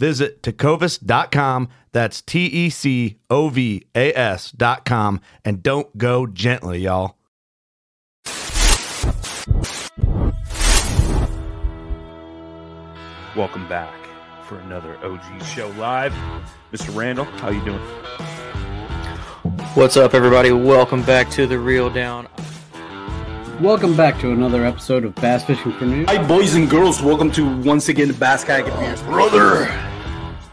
Visit tecovas.com. That's T E C O V A S.com. And don't go gently, y'all. Welcome back for another OG show live. Mr. Randall, how you doing? What's up, everybody? Welcome back to the Reel Down. Welcome back to another episode of Bass Fishing for News. Hi, boys and girls. Welcome to once again the Bass Kayak Beers. Brother,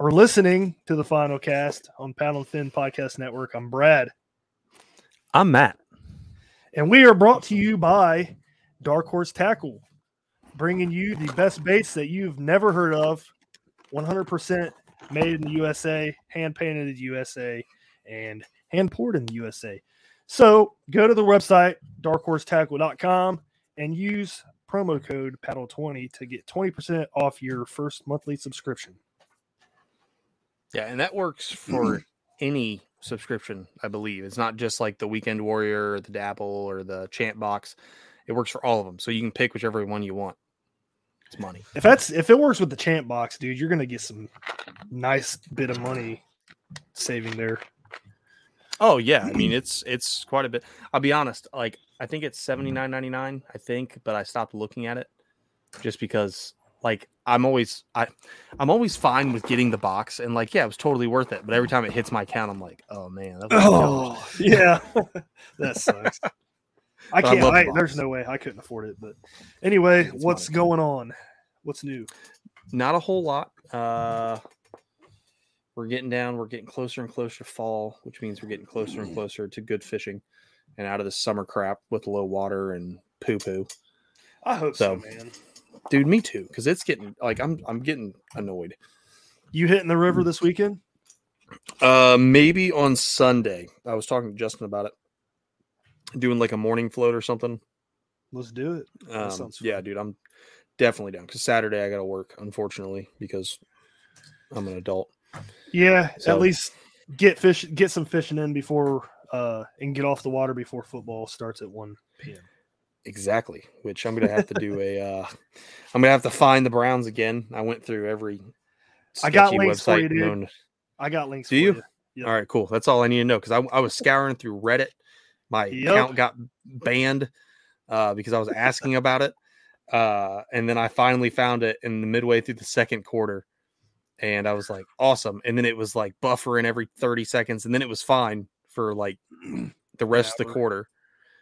or listening to the final cast on Paddle and Fin Podcast Network. I'm Brad. I'm Matt. And we are brought to you by Dark Horse Tackle, bringing you the best baits that you've never heard of. 100% made in the USA, hand painted in the USA, and hand poured in the USA. So go to the website, darkhorsetackle.com, and use promo code paddle20 to get 20% off your first monthly subscription. Yeah, and that works for any subscription, I believe. It's not just like the Weekend Warrior or the Dabble or the Champ Box. It works for all of them. So you can pick whichever one you want. It's money. If that's if it works with the Champ Box, dude, you're gonna get some nice bit of money saving there. Oh yeah, I mean it's it's quite a bit. I'll be honest, like I think it's seventy nine ninety nine, I think, but I stopped looking at it just because like I'm always I I'm always fine with getting the box and like yeah, it was totally worth it. But every time it hits my account, I'm like, oh man, that was oh yeah, that sucks. I can't. I I, there's no way I couldn't afford it. But anyway, it's what's going on? What's new? Not a whole lot. Uh, we're getting down. We're getting closer and closer to fall, which means we're getting closer and closer to good fishing and out of the summer crap with low water and poo poo. I hope so, so, man. Dude, me too. Because it's getting like I'm I'm getting annoyed. You hitting the river this weekend? Uh, maybe on Sunday. I was talking to Justin about it. Doing like a morning float or something. Let's do it. Um, yeah, dude, I'm definitely down. Because Saturday I got to work, unfortunately, because I'm an adult. Yeah, so, at least get fish, get some fishing in before, uh, and get off the water before football starts at one p.m. Exactly, which I'm gonna have to do a. Uh, I'm gonna have to find the Browns again. I went through every. I got links for you, dude. I got links. Do you? you? Yep. All right, cool. That's all I need to know because I, I was scouring through Reddit. My Yep. account got banned uh, because I was asking about it. Uh, and then I finally found it in the midway through the second quarter. And I was like, awesome. And then it was like buffering every 30 seconds. And then it was fine for like the rest of the quarter.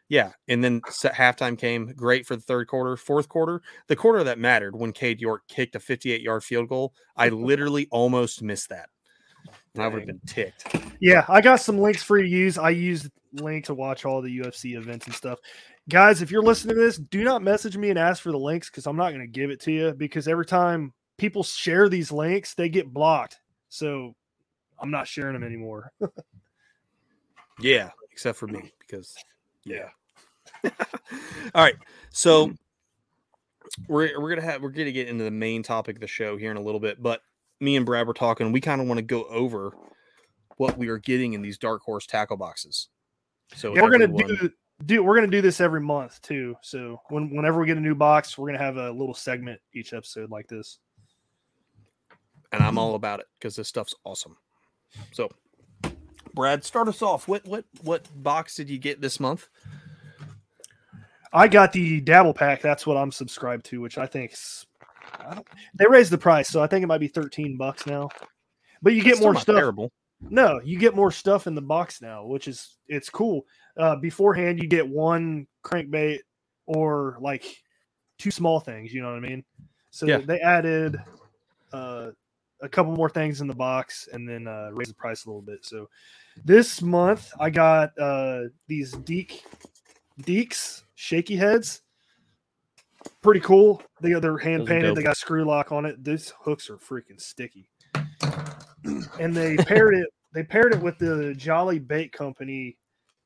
Yeah. And then se- halftime came great for the third quarter. Fourth quarter, the quarter that mattered when Cade York kicked a 58 yard field goal, I literally almost missed that. And I would have been ticked. Yeah, I got some links for you to use. I use link to watch all the UFC events and stuff. Guys, if you're listening to this, do not message me and ask for the links because I'm not going to give it to you because every time people share these links, they get blocked. So I'm not sharing them anymore. Yeah, except for me because yeah. All right, so mm-hmm. we're we're gonna have we're gonna get into the main topic of the show here in a little bit, but me and Brad were talking. We kind of want to go over what we are getting in these dark horse tackle boxes. So Yeah, we're gonna do do we're gonna do this every month too. So when whenever we get a new box, we're gonna have a little segment each episode like this. and I'm all about it because this stuff's awesome. So, Brad, start us off. What what what box did you get this month? I got the dabble pack. That's what I'm subscribed to, which I think I they raised the price, so I think it might be 13 bucks now. But you get Still more stuff. Terrible. No, you get more stuff in the box now, which is it's cool. Uh, beforehand, you get one crankbait or like two small things. You know what I mean? So Yeah. they added uh, a couple more things in the box and then uh, raised the price a little bit. So this month, I got uh, these Deek Deeks shaky heads. Pretty cool. They they're hand painted. They got screw lock on it. These hooks are freaking sticky and they paired it they paired it with the Jolly Bait Company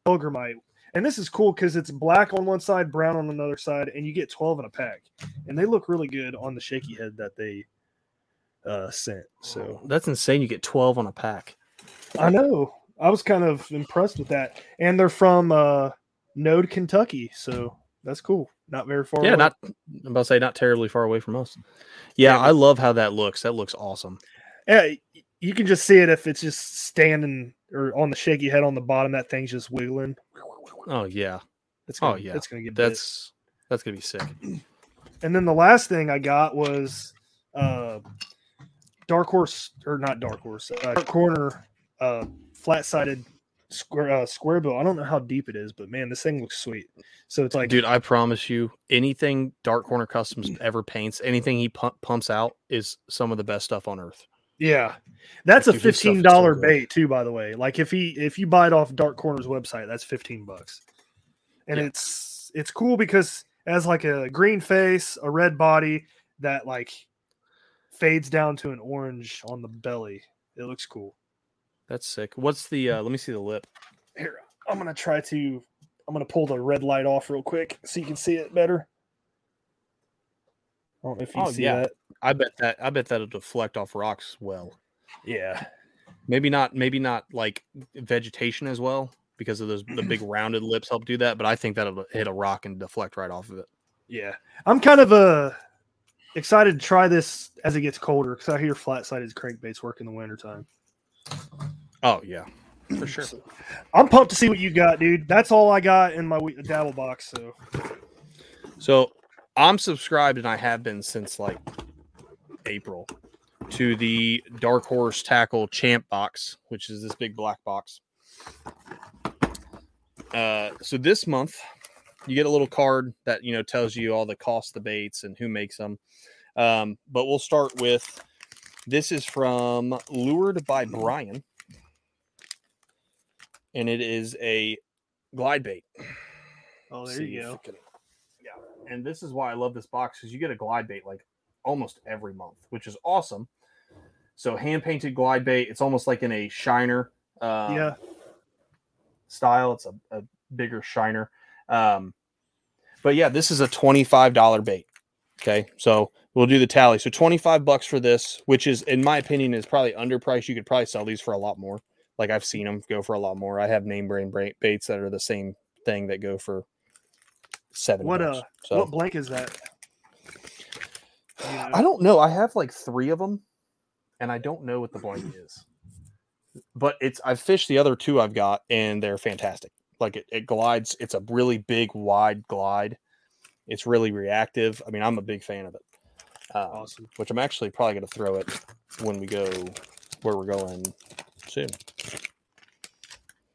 Pilgrimite. And this is cool because it's black on one side, brown on another side, and you get 12 in a pack. And they look really good on the shaky head that they uh sent. So That's insane. You get 12 on a pack. I know. I was kind of impressed with that. And they're from uh Node, Kentucky. So that's cool. Not very far Yeah, away. not I'm about to say not terribly far away from us. Yeah, I love how that looks. That looks awesome. Yeah, you can just see it if it's just standing or on the shaky head on the bottom. That thing's just wiggling. Oh yeah. It's Oh gonna, yeah. it's gonna get bit. That's that's gonna be sick. And then the last thing I got was uh Dark Horse or not Dark Horse, uh, Dark Corner uh flat sided square uh, square bill. I don't know how deep it is, but man, this thing looks sweet. So it's like Dude, I promise you, anything Dark Corner Customs ever paints, anything he pump, pumps out is some of the best stuff on earth. yeah. That's a Dude, his stuff fifteen so bait too, by the way. Like if he if you buy it off Dark Corner's website, that's fifteen bucks. And Yeah. it's it's cool because as like a green face, a red body that like fades down to an orange on the belly. It looks cool. That's sick. What's the uh let me see the lip. Here, I'm gonna try to. I'm gonna pull the red light off real quick so you can see it better. I don't know if you Oh, see yeah. that. I bet that I bet that'll deflect off rocks well. Yeah, Maybe not maybe not like vegetation as well because of those the big rounded lips help do that, but I think that'll hit a rock and deflect right off of it. yeah. I'm kind of uh, excited to try this as it gets colder because I hear flat sided crankbaits work in the wintertime. Oh yeah. For sure. I'm pumped to see what you got, dude. That's all I got in my dabble box. So So I'm subscribed and I have been since like April to the Dark Horse Tackle Champ box, which is this big black box. Uh, so this month you get a little card that you know tells you all the cost of the baits and who makes them. Um, but we'll start with this is from Lured by Brian, and it is a glide bait. oh, there See you go. can- Yeah, and this is why I love this box because you get a glide bait like almost every month, which is awesome. So hand painted glide bait. It's almost like in a shiner. Um, yeah, style. It's a, a bigger shiner. Um, but yeah, this is a twenty-five dollar bait. Okay, so we'll do the tally. So twenty-five bucks for this, which is, in my opinion, is probably underpriced. You could probably sell these for a lot more. Like I've seen them go for a lot more. I have name brand baits that are the same thing that go for seven. what bucks. uh, So what blank is that? You know? I don't know. I have like three of them, and I don't know what the blank is. but it's I've fished the other two I've got and they're fantastic. Like it, it glides. It's a really big, wide glide. It's really reactive. I mean, I'm a big fan of it. Um, Awesome. Which I'm actually probably going to throw it when we go where we're going soon,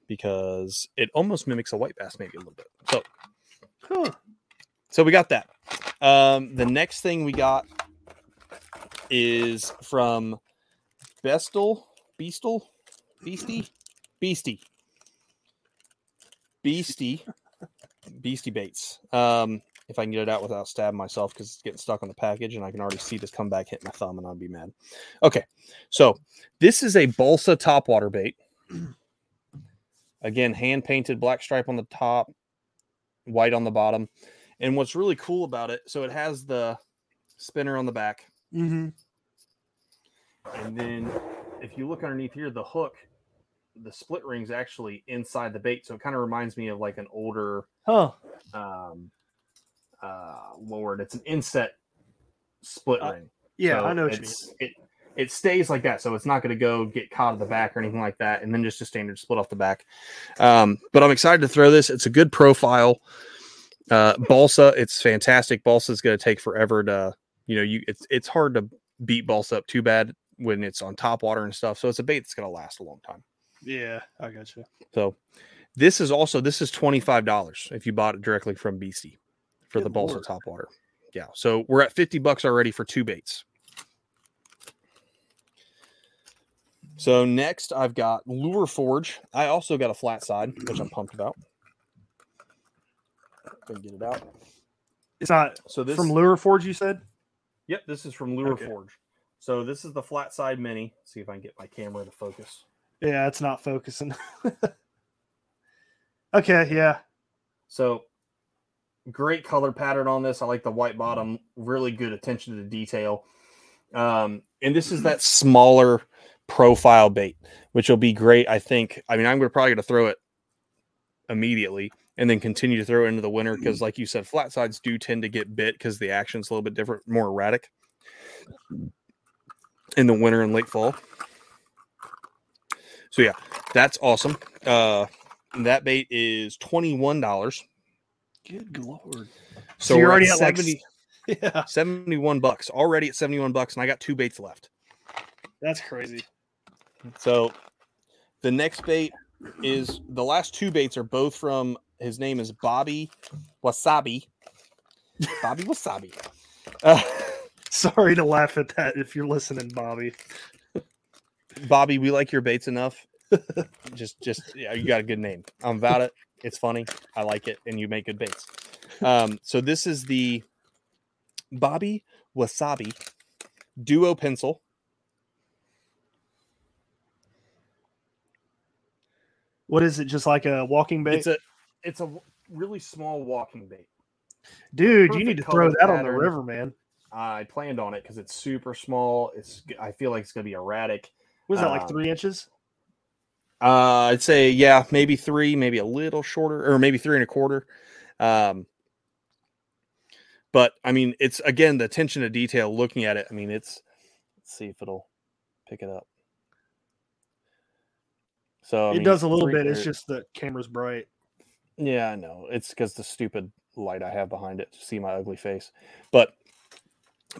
because it almost mimics a white bass maybe a little bit. So, Huh. so we got that. Um, the next thing we got is from Bestel, Beastel, Beastie, Beastie, Beastie, Beastie Baits. Um, if I can get it out without stabbing myself because it's getting stuck on the package and I can already see this come back hit my thumb and I'd be mad. Okay, so this is a balsa topwater bait. Again, hand painted black stripe on the top, white on the bottom. And what's really cool about it, so it has the spinner on the back. Mm-hmm. And then if you look underneath here, the hook, the split ring's actually inside the bait. So it kind of reminds me of like an older Huh. um uh lord, it's an inset split Uh, ring. Yeah, So I know what it's, It it stays like that, so it's not going to go get caught at the back or anything like that, and then just a standard split off the back. Um, but I'm excited to throw this. It's a good profile. Uh, balsa, it's fantastic. Balsa is going to take forever to, you know, you it's it's hard to beat balsa up too bad when it's on top water and stuff. So it's a bait that's going to last a long time. Yeah, I got you. So this is also this is twenty five dollars if you bought it directly from BC for Good the balsa top water. Yeah, so we're at fifty bucks already for two baits. So next I've got Lure Forge. I also got a flat side, which I'm pumped about. Gonna get it out. It's not So this from Lure Forge, you said? Yep, this is from Lure Okay. Forge. So this is the flat side mini. see if I can get my camera to focus. Yeah, it's not focusing. okay, yeah. So great color pattern on this. I like the white bottom, really good attention to detail. Um, and this is that smaller profile bait, which will be great. I think. I mean, I'm gonna probably gonna throw it immediately and then continue to throw it into the winter because, like you said, flat sides do tend to get bit because the action's a little bit different, more erratic in the winter and late fall. So yeah, that's awesome. Uh, that bait is twenty one dollars. Good lord. So, So you're already at at, like, 70, Yeah, 71 bucks already at 71 bucks, and I got two baits left. that's crazy. So the next bait is the last two baits are both from his name is Bobby Wasabi. Bobby Wasabi. Uh, Sorry to laugh at that if you're listening, Bobby. Bobby, we like your baits enough. just, just yeah, you got a good name. I'm about it. It's funny. I like it, and you make good baits. Um, so this is the Bobby Wasabi Duo Pencil. What is it? Just like a walking bait? It's a, it's a really small walking bait. Dude, you need to throw that on the river, man. I planned on it because it's super small. It's I feel like it's gonna be erratic. Was that like Um, three inches? Uh, I'd say yeah, maybe three, maybe a little shorter, or maybe three and a quarter. Um, but I mean, it's again the attention to detail. Looking at it, I mean, it's let's see if it'll pick it up. So I it mean, does a little bit. It's just the camera's bright. Yeah, I know. It's because the stupid light I have behind it to see my ugly face. But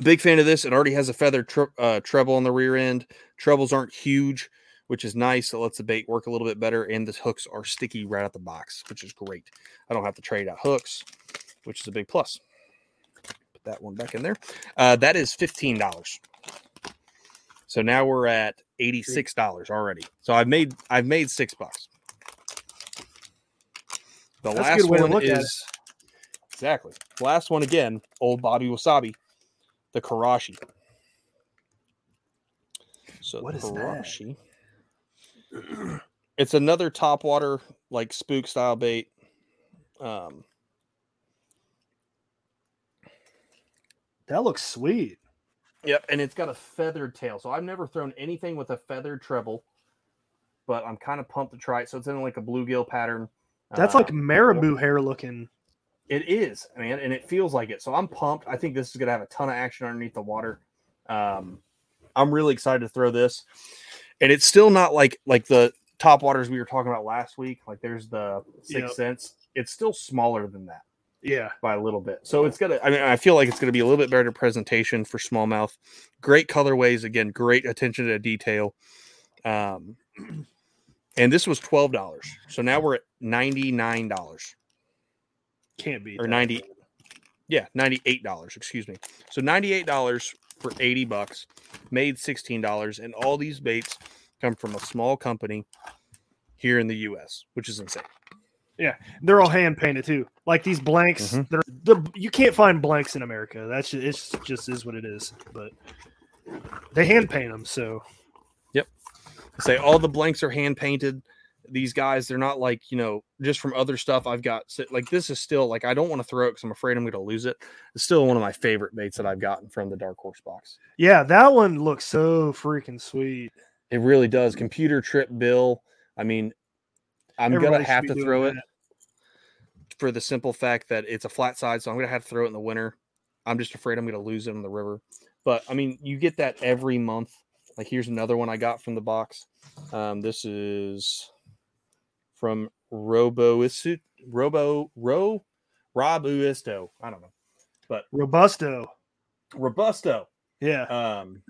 big fan of this. It already has a feather tre- uh, treble on the rear end. Trebles aren't huge, which is nice. It lets the bait work a little bit better. And the hooks are sticky right out the box, which is great. I don't have to trade out hooks, which is a big plus. Put that one back in there. Uh, that is $15. So now we're at $86 already. So I've made I've made six bucks. The That's last good way to one look at it. is exactly last one again. Old Bobby Wasabi, the Karashi. So What the that? Karashi. It's another topwater like spook style bait. Um, That looks sweet. Yep, and it's got a feathered tail. So I've never thrown anything with a feathered treble, but I'm kind of pumped to try it. So it's in like a bluegill pattern. That's Uh, like marabou hair looking. It is, man, and it feels like it. So I'm pumped. I think this is gonna have a ton of action underneath the water. Um, I'm really excited to throw this. and it's still not like like the top waters we were talking about last week. Like there's the six Yep. cents. It's still smaller than that Yeah. by a little bit. So it's gonna. I mean, I feel like it's gonna be a little bit better presentation for smallmouth. Great colorways again. Great attention to detail. Um, and this was twelve dollars. So now we're at ninety nine dollars Can't be. or ninety. Yeah, ninety eight dollars. Excuse me. So ninety eight dollars for eighty bucks. Made sixteen dollars, and all these baits come from a small company here in the U.S., which is insane. Yeah, they're all hand painted too. Like these blanks, Mhm. they're, they're you can't find blanks in America. That's just, it's just is what it is. But they hand paint them, so Yep. say all the blanks are hand painted these guys they're not like you know just from other stuff i've got sit- like this is still like i don't want to throw it because i'm afraid i'm going to lose it. It's still one of my favorite baits that i've gotten from the dark horse box. Yeah, that one looks so freaking sweet. it really does. Computer trip bill. I mean i'm Everybody gonna have to throw it for the simple fact that it's a flat side so i'm gonna have to throw it in the winter. I'm just afraid i'm gonna lose it in the river. But i mean you get that every month. Like here's another one i got from the box. Um, this is from robo robo ro robusto i don't know but Robusto. robusto Yeah. um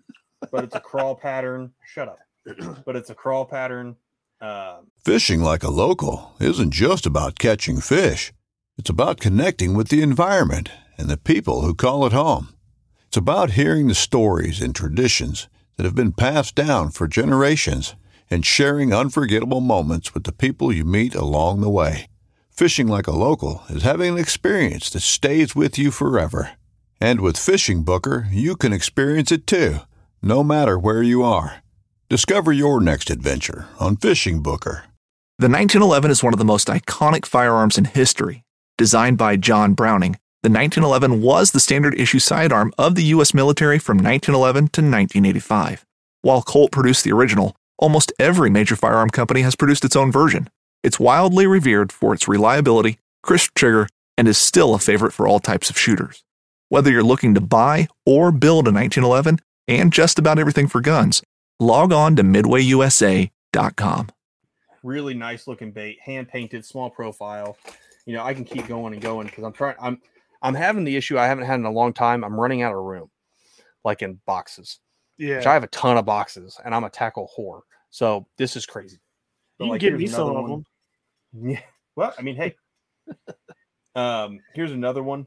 but it's a crawl pattern shut up but it's a crawl pattern um Fishing like a local isn't just about catching fish. It's about connecting with the environment and the people who call it home. It's about hearing the stories and traditions that have been passed down for generations and sharing unforgettable moments with the people you meet along the way. Fishing like a local is having an experience that stays with you forever. And with Fishing Booker, you can experience it too, no matter where you are. Discover your next adventure on Fishing Booker. The 1911 is one of the most iconic firearms in history. Designed by John Browning, the 1911 was the standard issue sidearm of the U.S. military from 1911 to 1985. While Colt produced the original, almost every major firearm company has produced its own version. It's wildly revered for its reliability, crisp trigger, and is still a favorite for all types of shooters. Whether you're looking to buy or build a 1911 and just about everything for guns, log on to midwayusa.com. really nice looking bait, hand painted, small profile. You know, I can keep going and going because I'm trying. I'm I'm having the issue I haven't had in a long time. I'm running out of room, like in boxes. Yeah. Which I have a ton of boxes, and I'm a tackle whore. So this is crazy. But, You can like, give here's me some another of them. Yeah. Well, I mean, hey. um, here's another one.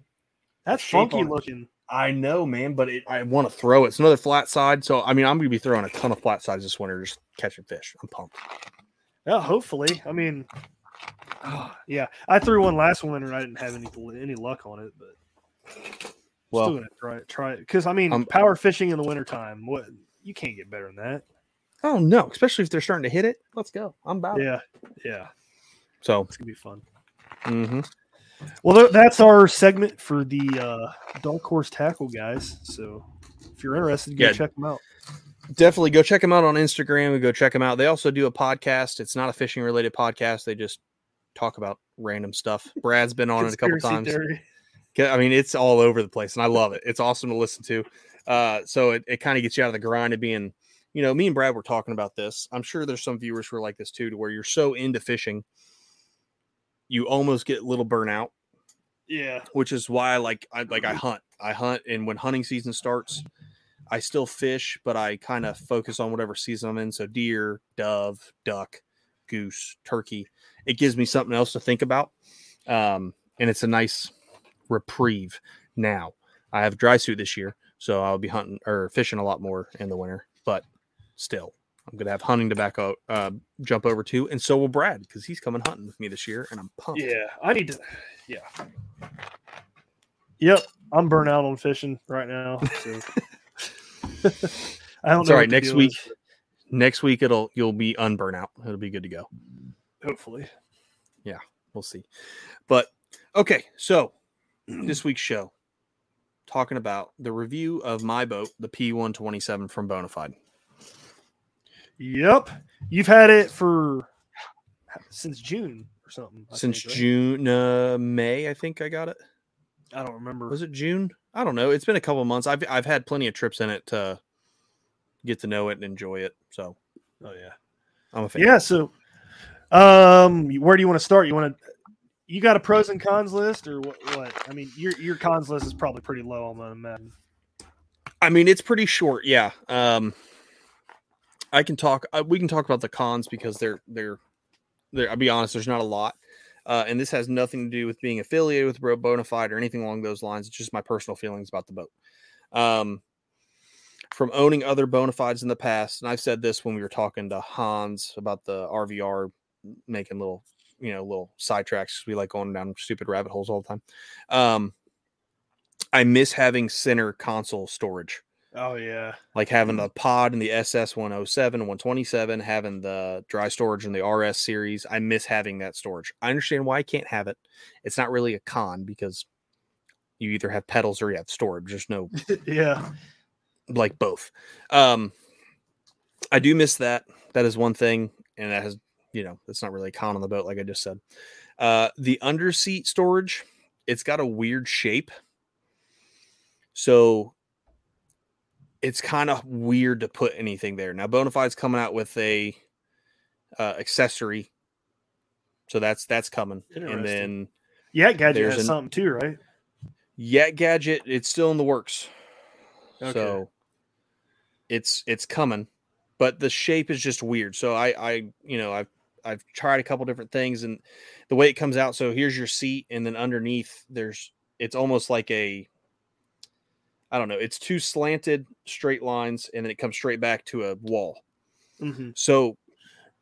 That's funky on looking. I know, man, but it, I want to throw it. It's another flat side, so I mean, I'm gonna be throwing a ton of flat sides this winter, just catching fish. I'm pumped. Yeah, hopefully. I mean, yeah, I threw one last winter. and I didn't have any any luck on it, but Well, still gonna try it. Try it because I mean, Um, power fishing in the wintertime, What you can't get better than that. oh no, especially if they're starting to hit it. Let's go. I'm about it. Yeah, yeah, So, it's gonna be fun. Mm-hmm. Well, th- that's our segment for the uh, Dark Horse Tackle guys. So if you're interested, go Yeah. check them out. definitely go check them out on Instagram and go check them out. They also do a podcast. It's not a fishing related podcast. They just talk about random stuff. Brad's been on it a couple times. theory. I mean, it's all over the place, and I love it. It's awesome to listen to. Uh, so it, it kind of gets you out of the grind of being, you know, me and Brad were talking about this. I'm sure there's some viewers who are like this too, to where you're so into fishing, you almost get a little burnout, Yeah, which is why I like I like I hunt. I hunt, and when hunting season starts, I still fish, but I kind of focus on whatever season I'm in. So deer, dove, duck, goose, turkey. It gives me something else to think about, um, and it's a nice reprieve. Now I have a dry suit this year, so I'll be hunting or fishing a lot more in the winter. But still, I'm gonna have hunting to back out, uh, jump over to, and so will Brad because he's coming hunting with me this year, and I'm pumped. yeah. I need to. Yeah. Yep, I'm burnt out on fishing right now. So I don't It's know. all what Next week, is, next week it'll you'll be unburnt out. It'll be good to go. Hopefully. Yeah, We'll see. But okay, so this week's show talking about the review of my boat, the P127 from Bonafide. Yep, you've had it for since June or something. I Since think, right? June, uh, May, I think I got it. I don't remember. Was it June? I don't know. It's been a couple months. I've I've had plenty of trips in it to get to know it and enjoy it. So Oh yeah, I'm a fan. Yeah. So, um, where do you want to start? You want to? You got a pros and cons list, or what? what? I mean, your your cons list is probably pretty low. on the gonna. I mean, it's pretty short. Yeah. Um, I can talk. Uh, we can talk about the cons because they're they're. I'll be honest. There's not a lot, uh, and this has nothing to do with being affiliated with Bro Bonafide or anything along those lines. It's just my personal feelings about the boat. Um, from owning other Bonafides in the past, and I've said this when we were talking to Hans about the RVR, making little you know little sidetracks. We like going down stupid rabbit holes all the time. Um, I miss having center console storage. Oh yeah, like having the pod and the SS 107 127, having the dry storage in the RS series. I miss having that storage. I understand why I can't have it. It's not really a con because you either have pedals or you have storage. There's no yeah, like both. Um, I do miss that. That is one thing, and that has you know it's not really a con on the boat, like I just said. Uh, the underseat storage, it's got a weird shape. So it's kind of weird to put anything there. Now Bonafide's coming out with a uh, accessory, so that's that's coming, and then yeah, gadget has an, something too, right? Yak gadget, it's still in the works, okay. so it's it's coming, but the shape is just weird. So I I you know I've I've tried a couple different things, and the way it comes out. So here's your seat, and then underneath there's it's almost like a I don't know. It's two slanted straight lines, and then it comes straight back to a wall. Mm-hmm. So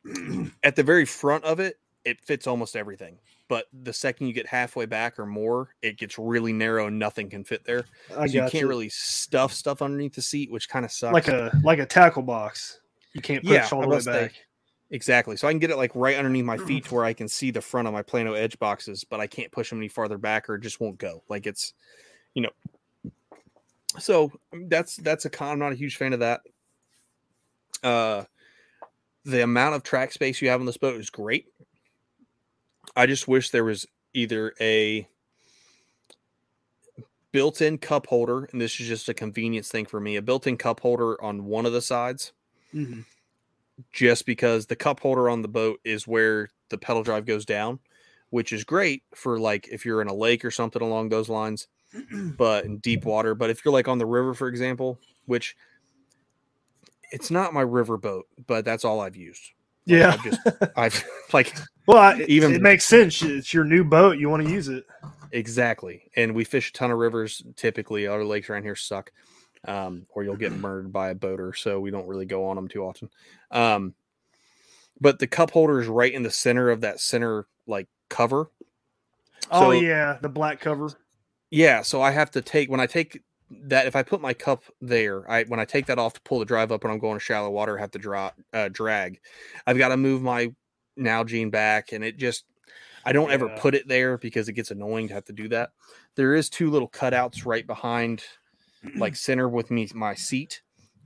at the very front of it, it fits almost everything. But the second you get halfway back or more, it gets really narrow and nothing can fit there. So you can't you. really stuff stuff underneath the seat, which kind of sucks. Like a like a tackle box. You can't push yeah, all the way back. Exactly. So I can get it like right underneath my feet to where I can see the front of my Plano edge boxes, but I can't push them any farther back or it just won't go. Like it's, you know, so that's that's a con. I'm not a huge fan of that. Uh, the amount of track space you have on this boat is great. I just wish there was either a built-in cup holder, and this is just a convenience thing for me, a built-in cup holder on one of the sides. Mm-hmm. Just because the cup holder on the boat is where the pedal drive goes down, which is great for like if you're in a lake or something along those lines but in deep water. But if you're like on the river, for example, which it's not my river boat, but that's all I've used. Like, yeah, I've just I've like well, I, even it makes sense. It's your new boat, you want to use it exactly. And we fish a ton of rivers. Typically, other lakes around here suck, um, or you'll get murdered by a boater, so we don't really go on them too often. Um, but the cup holder is right in the center of that center like cover. Oh so, yeah, the black cover. Yeah, so I have to take when I take that if I put my cup there, I when I take that off to pull the drive up when I'm going to shallow water, I have to drop uh, drag. I've got to move my Nalgene back, and it just I don't yeah. ever put it there because it gets annoying to have to do that. There is two little cutouts right behind, like center with me my seat.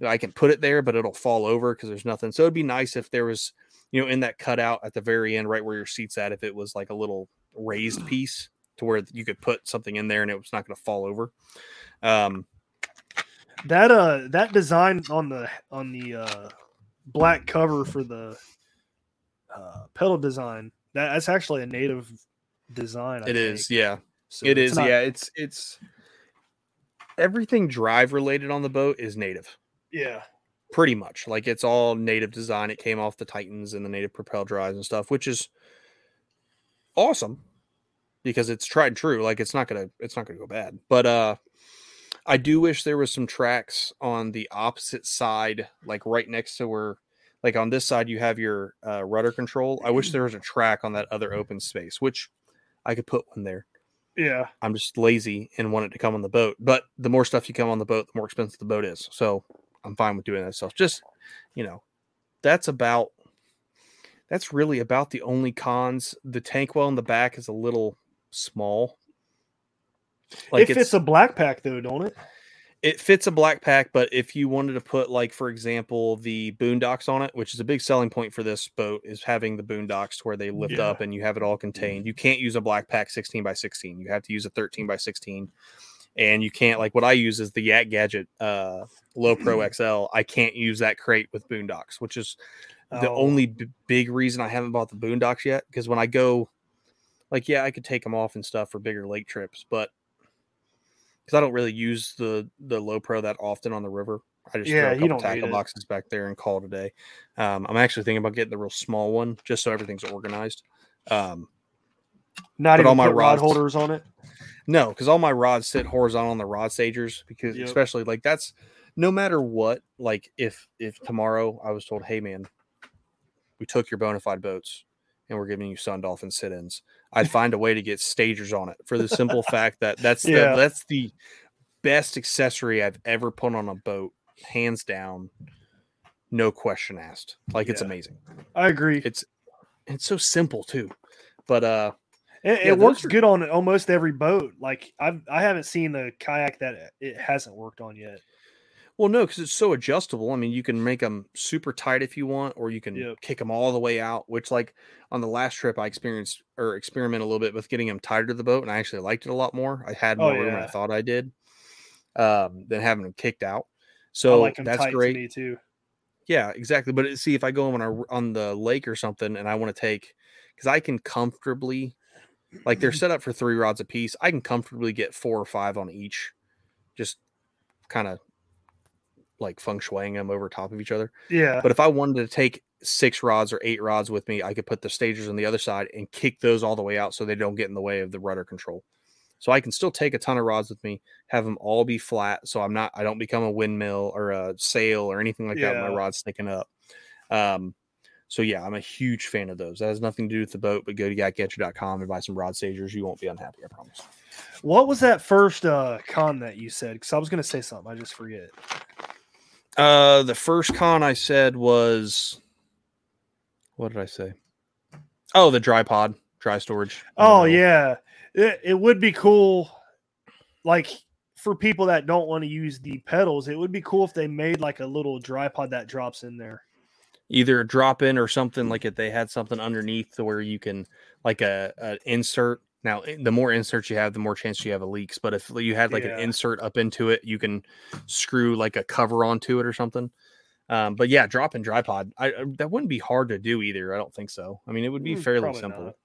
I can put it there, but it'll fall over because there's nothing. So it'd be nice if there was, you know, in that cutout at the very end, right where your seat's at, if it was like a little raised piece to where you could put something in there and it was not going to fall over. Um, that uh that design on the on the uh black cover for the uh pedal design that, that's actually a native design. I it think. is, yeah. So it is, not... yeah. It's it's everything drive related on the boat is native. Yeah. Pretty much. Like it's all native design. It came off the Titans and the native propel drives and stuff, which is awesome because it's tried and true. Like it's not gonna it's not gonna go bad. But uh I do wish there was some tracks on the opposite side, like right next to where like on this side you have your uh, rudder control. I wish there was a track on that other open space, which I could put one there. Yeah. I'm just lazy and want it to come on the boat. But the more stuff you come on the boat, the more expensive the boat is. So I'm fine with doing that stuff. Just, you know, that's about that's really about the only cons. The tank well in the back is a little small. Like it fits a black pack though, don't it? It fits a black pack, but if you wanted to put like for example the boondocks on it, which is a big selling point for this boat, is having the boondocks where they lift yeah. up and you have it all contained. You can't use a black pack 16 by 16. You have to use a 13 by 16. And you can't like what I use is the Yak Gadget uh Low Pro XL. I can't use that crate with boondocks, which is The Oh. only b- big reason I haven't bought the Boondocks yet because when I go, like, yeah, I could take them off and stuff for bigger lake trips, but because I don't really use the the low pro that often on the river. I just Yeah, throw a couple tackle boxes back there and call today. Um, I'm actually thinking about getting the real small one just so everything's organized. Um, Not even all my put rod holders on it. no, because all my rods sit horizontal on the rod stagers because Yep. especially like that's no matter what, like if if tomorrow I was told, hey man, we took your Bonafide boats and we're giving you Sun Dolphin sit-ins, I'd find a way to get stagers on it for the simple fact that that's Yeah. the, that's the best accessory I've ever put on a boat, hands down, no question asked. Like it's amazing. I agree. It's it's so simple too. But uh It, Yeah, it works are- good on almost every boat. Like I've I haven't seen a kayak that it hasn't worked on yet. Well, no, because it's so adjustable. I mean, you can make them super tight if you want, or you can Yep. kick them all the way out. Which, like on the last trip, I experienced or experiment a little bit with getting them tighter to the boat, and I actually liked it a lot more. I had Oh, more room than I thought I did, um, than having them kicked out. So like them that's tight great. to me too. Yeah, exactly. But it- see, if I go on a on the lake or something, and I want to take, because I can comfortably, like they're set up for three rods a piece. I can comfortably get four or five on each, just kind of like feng shuiing them over top of each other. Yeah. But if I wanted to take six rods or eight rods with me, I could put the stagers on the other side and kick those all the way out so they don't get in the way of the rudder control. So I can still take a ton of rods with me, have them all be flat, so I'm not I don't become a windmill or a sail or anything like that. With my rod's sticking up. Um, so yeah, I'm a huge fan of those. That has nothing to do with the boat, but go to yakgadget.com and buy some rod stagers. You won't be unhappy, I promise. What was that first uh con that you said? Because I was gonna say something, I just forget. Uh, the first con I said was, what did I say? Oh, the dry pod, dry storage. Oh yeah, it, it would be cool. Like for people that don't want to use the pedals, it would be cool if they made like a little dry pod that drops in there. either a drop in or something like if they had something underneath where you can like a an insert. Now, the more inserts you have, the more chance you have of leaks. But if you had like Yeah. an insert up into it, you can screw like a cover onto it or something. Um, but yeah, drop in dry pod. I, I- that wouldn't be hard to do either. I don't think so. I mean, it would be Mm, fairly simple. not.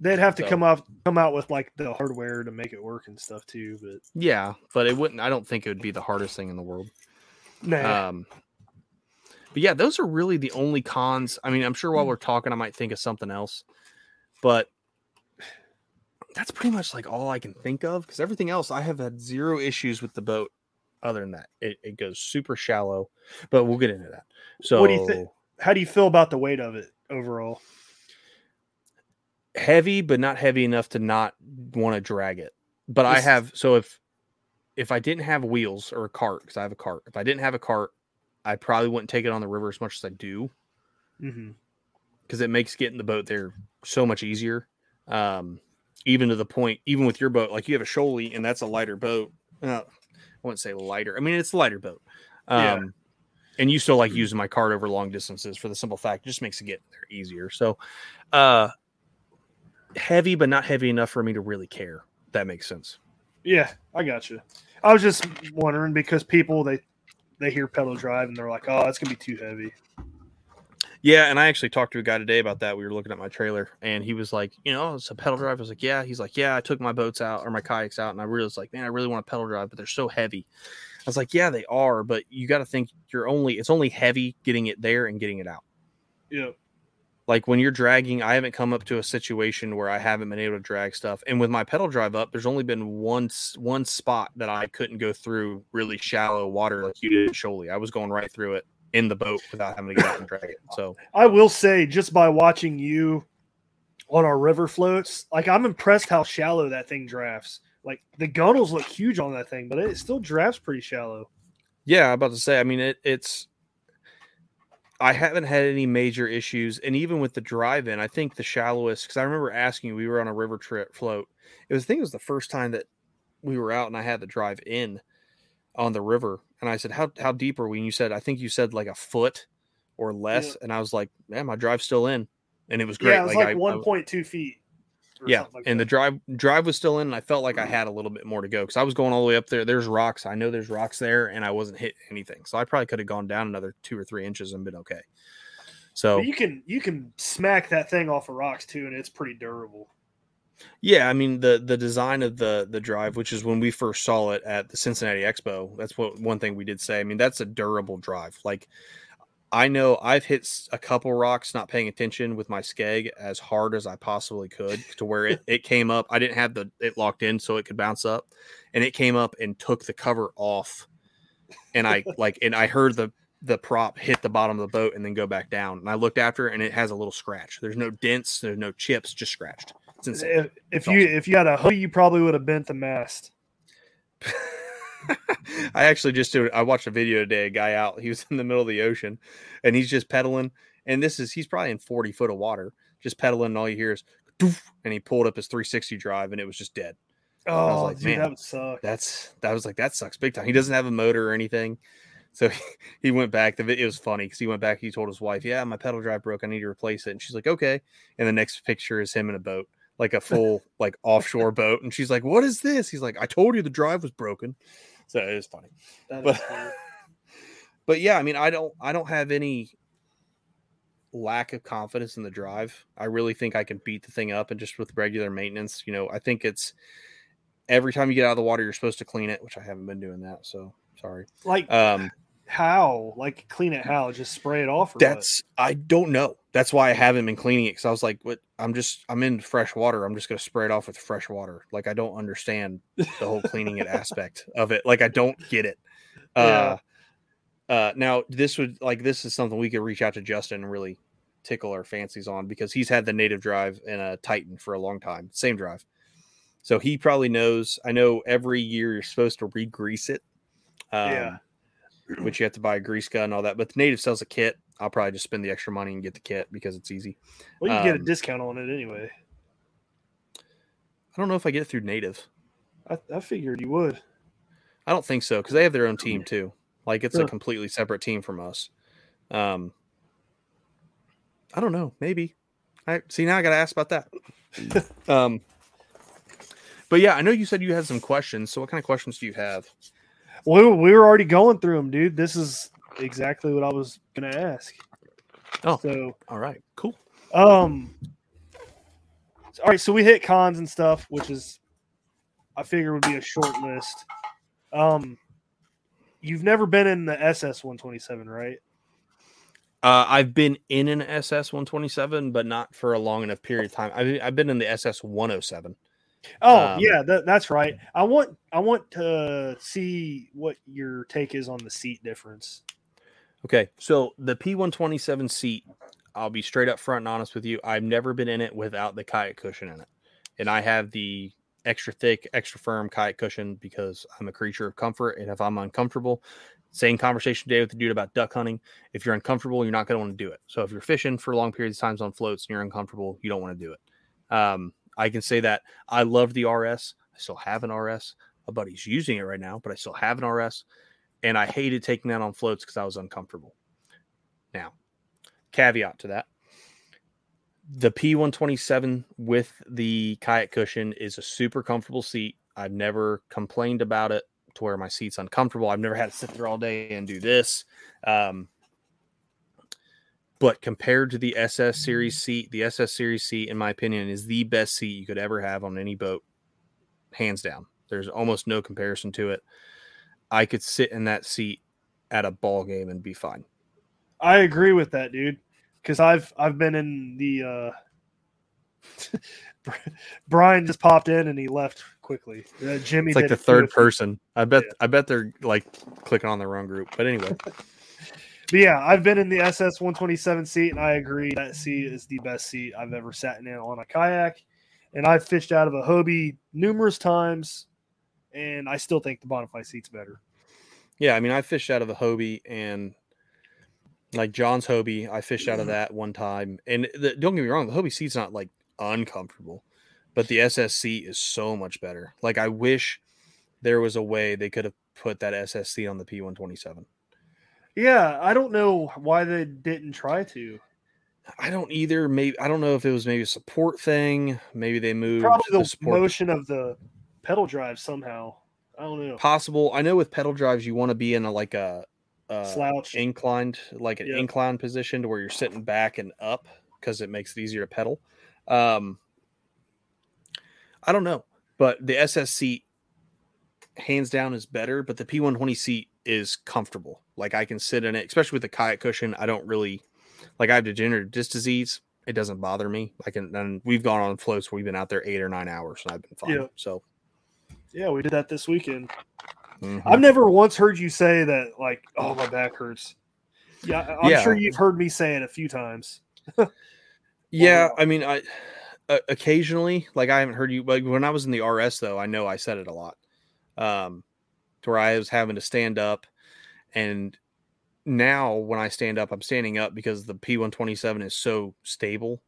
They'd have to So- come out come out with like the hardware to make it work and stuff too. But Yeah, but it wouldn't. I don't think it would be the hardest thing in the world. nah, Um, but yeah, those are really the only cons. I mean, I'm sure while we're talking, I might think of something else, but that's pretty much like all I can think of because everything else I have had zero issues with the boat. Other than that, it, it goes super shallow, but we'll get into that. So, what do you think? How do you feel about the weight of it overall? heavy, but not heavy enough to not want to drag it. But I have so if if I didn't have wheels or a cart, because I have a cart, if I didn't have a cart, I probably wouldn't take it on the river as much as I do Mm-hmm. because it makes getting the boat there so much easier. Um, even to the point, even with your boat, like you have a Shoaly and that's a lighter boat. Uh, I wouldn't say lighter. I mean, it's a lighter boat. Um, Yeah. and you still like using my cart over long distances for the simple fact it just makes it get there easier. So, uh, heavy, but not heavy enough for me to really care. That makes sense. Yeah, I got you. I was just wondering because people they they hear pedal drive and they're like, "Oh, that's gonna be too heavy." Yeah, and I actually talked to a guy today about that. We were looking at my trailer, and he was like, "You know, it's a pedal drive." I was like, "Yeah." He's like, "Yeah, I took my boats out or my kayaks out, and I realized, like, man, I really want a pedal drive, but they're so heavy." I was like, "Yeah, they are, but you got to think you're only it's only heavy getting it there and getting it out. Yeah. Like when you're dragging, I haven't come up to a situation where I haven't been able to drag stuff. And with my pedal drive up, there's only been one one spot that I couldn't go through really shallow water like you did at Shoaly. I was going right through it in the boat without having to get out and drag it. So I will say, just by watching you on our river floats, like I'm impressed how shallow that thing drafts. Like the gunnels look huge on that thing, but it still drafts pretty shallow. Yeah, I'm about to say. I mean, it, it's. I haven't had any major issues, and even with the drive-in, I think the shallowest. Because I remember asking we were on a river trip float. It was, I think, it was the first time that we were out, and I had the drive in on the river, and I said, "How how deep are we?" And you said, "I think you said like a foot or less," and I was like, "Man, my drive's still in," and it was great. Yeah, it was like, I- I- 1.2 feet. yeah, like and that. the drive drive was still in, and I felt like I mm-hmm. had a little bit more to go because I was going all the way up there. There's rocks. I know there's rocks there, and I wasn't hitting anything, so I probably could have gone down another two or three inches and been okay. So But you can you can smack that thing off of rocks too, and it's pretty durable. Yeah, I mean the the design of the the drive, which is when we first saw it at the Cincinnati Expo. That's what one thing we did say. I mean, that's a durable drive. Like I know I've hit a couple rocks not paying attention with my skeg as hard as I possibly could to where it, it came up. I didn't have the it locked in so it could bounce up, and it came up and took the cover off, and I like and I heard the the prop hit the bottom of the boat and then go back down. And I looked after it and it has a little scratch. There's no dents, there's no chips, just scratched. If, if you if you had a hoodie, you probably would have bent the mast. I actually just did. I watched a video today. A guy out. He was in the middle of the ocean, and he's just pedaling. And this is he's probably in forty foot of water, just pedaling. And all you hear is, "Doof," and he pulled up his three sixty drive, and it was just dead. And I was Oh, like, dude, man, that would suck. That's that was like that sucks big time. He doesn't have a motor or anything, so he, he went back. The it was funny because he went back. He told his wife, "Yeah, my pedal drive broke. I need to replace it." And she's like, "Okay." And the next picture is him in a boat, like a full like offshore boat. And she's like, "What is this?" He's like, "I told you the drive was broken." So it was funny. That but is funny. but yeah, I mean, I don't I don't have any lack of confidence in the drive. I really think I can beat the thing up and just with regular maintenance, you know, I think it's every time you get out of the water, you're supposed to clean it, which I haven't been doing that. So sorry. Like Um, how? Like clean it how? Just spray it off? Or that's I don't know. That's why I haven't been cleaning it because I was like, what? I'm just I'm in fresh water. I'm just gonna spray it off with fresh water. Like I don't understand the whole cleaning it aspect of it. Like I don't get it. Uh, uh, now this would like this is something we could reach out to Justin and really tickle our fancies on because he's had the native drive and a Titan for a long time, same drive. So he probably knows. I know every year you're supposed to re-grease it. Um, Yeah. Which you have to buy a grease gun and all that. But the native sells a kit. I'll probably just spend the extra money and get the kit because it's easy. Well, you can get Um, a discount on it anyway. I don't know if I get it through native. I, I figured you would. I don't think so because they have their own team too. Like it's a completely separate team from us. Um, I don't know. Maybe. I see now. I got to ask about that. um, but yeah, I know you said you had some questions. So what kind of questions do you have? We we were already going through them, dude. This is exactly what I was gonna ask. Oh, so all right, cool. Um, all right, so we hit cons and stuff, which is I figure would be a short list. Um, you've never been in the SS 127, right? Uh, I've been in an SS 127, but not for a long enough period of time. I've, I've been in the SS 107. Oh Um, yeah, that, that's right. I want I want to see what your take is on the seat difference. Okay, so the P127 seat, I'll be straight up front and honest with you. I've never been in it without the kayak cushion in it. And I have the extra thick, extra firm kayak cushion because I'm a creature of comfort. And if I'm uncomfortable, same conversation today with the dude about duck hunting. If you're uncomfortable, you're not going to want to do it. So if you're fishing for long periods of times on floats and you're uncomfortable, you don't want to do it. Um, I can say that I love the RS. I still have an RS. A buddy's using it right now, but I still have an RS and I hated taking that on floats because I was uncomfortable. Now, caveat to that the P127 with the kayak cushion is a super comfortable seat. I've never complained about it to where my seat's uncomfortable. I've never had to sit there all day and do this. Um, but compared to the SS series seat, the SS series seat, in my opinion, is the best seat you could ever have on any boat, hands down. There's almost no comparison to it. I could sit in that seat at a ball game and be fine. I agree with that, dude. Because I've I've been in the. uh Brian just popped in and he left quickly. Uh, Jimmy, It's like the third person. I bet. I bet they're like clicking on the wrong group. But anyway, But yeah, I've been in the SS 127 seat, and I agree that seat is the best seat I've ever sat in on a kayak. And I've fished out of a Hobie numerous times, and I still think the Bonafide seat's better. yeah. I mean, I fished out of a Hobie and like John's Hobie. I fished out of mm-hmm. that one time, and the, don't get me wrong, the Hobie seat's not like uncomfortable, but the SS seat is so much better. Like I wish there was a way they could have put that SS seat on the P127. Yeah, I don't know why they didn't try to. I don't either. Maybe I don't know if it was maybe a support thing. Maybe they moved Probably the, the motion of the pedal drive somehow. I don't know. possible. I know with pedal drives you want to be in a like a uh, Slouch. inclined, like an Yeah. inclined position to where you're sitting back and up because it makes it easier to pedal. Um, I don't know, but the SS seat hands down is better, but the P120 seat is comfortable. Like I can sit in it, especially with the kayak cushion. I don't really like I have degenerative disc disease. It doesn't bother me. I can, and we've gone on floats where we've been out there eight or nine hours and I've been fine. Yeah. So Yeah, we did that this weekend. mhm. I've never once heard you say that, like, oh, my back hurts. Yeah, I'm Yeah. sure you've heard me say it a few times. Yeah, I mean, I uh, occasionally like I haven't heard you like when I was in the RS though. I know I said it a lot, um, to where I was having to stand up, and now when I stand up, I'm standing up because the P127 is so stable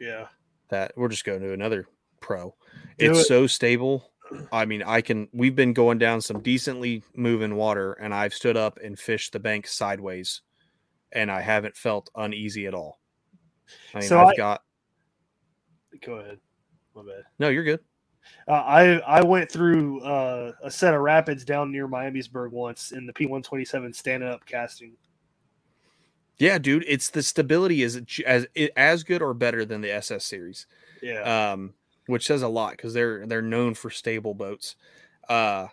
Yeah. that we're just going to another pro. Do it's it. so stable. I mean, I can. We've been going down some decently moving water, and I've stood up and fished the bank sideways, and I haven't felt uneasy at all. I mean, So I've I- got Go ahead. My bad. no. You're good. Uh, I I went through uh, a set of rapids down near Miamisburg once in the P127 standing up casting. Yeah, dude, it's the stability is as as good or better than the SS series. Yeah. Um, which says a lot because they're they're known for stable boats. Uh,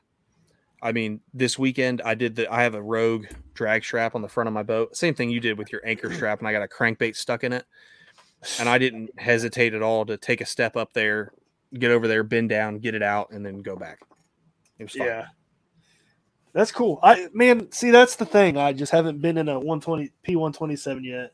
I mean, this weekend I did the I have a Rogue drag strap on the front of my boat. Same thing you did with your anchor strap, and I got a crankbait stuck in it. And I didn't hesitate at all to take a step up there, get over there, bend down, get it out, and then go back. It was fine. Yeah. That's cool. I man, see that's the thing. I just haven't been in a 120 P127 yet.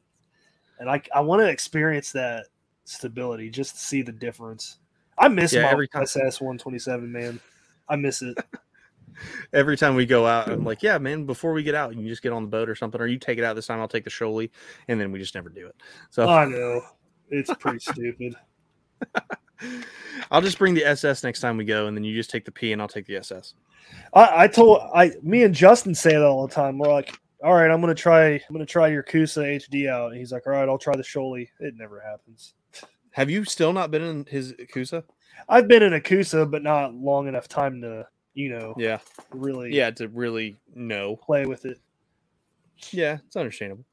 And I I want to experience that stability just to see the difference. I miss Yeah, my every time- SS 127, man. I miss it. Every time we go out, I'm like, yeah, man, before we get out, you just get on the boat or something, or you take it out this time, I'll take the shoalie, and then we just never do it. So I know. It's pretty stupid. I'll just bring the SS next time we go, and then you just take the P, and I'll take the SS. I, I told I me and Justin say that all the time. We're like, all right, I'm gonna try I'm gonna try your Coosa HD out. And he's like, all right, I'll try the Shoalie. It never happens. Have you still not been in his Coosa? I've been in a Coosa, but not long enough time to, you know, Yeah, really yeah, to really know. play with it. Yeah, it's understandable,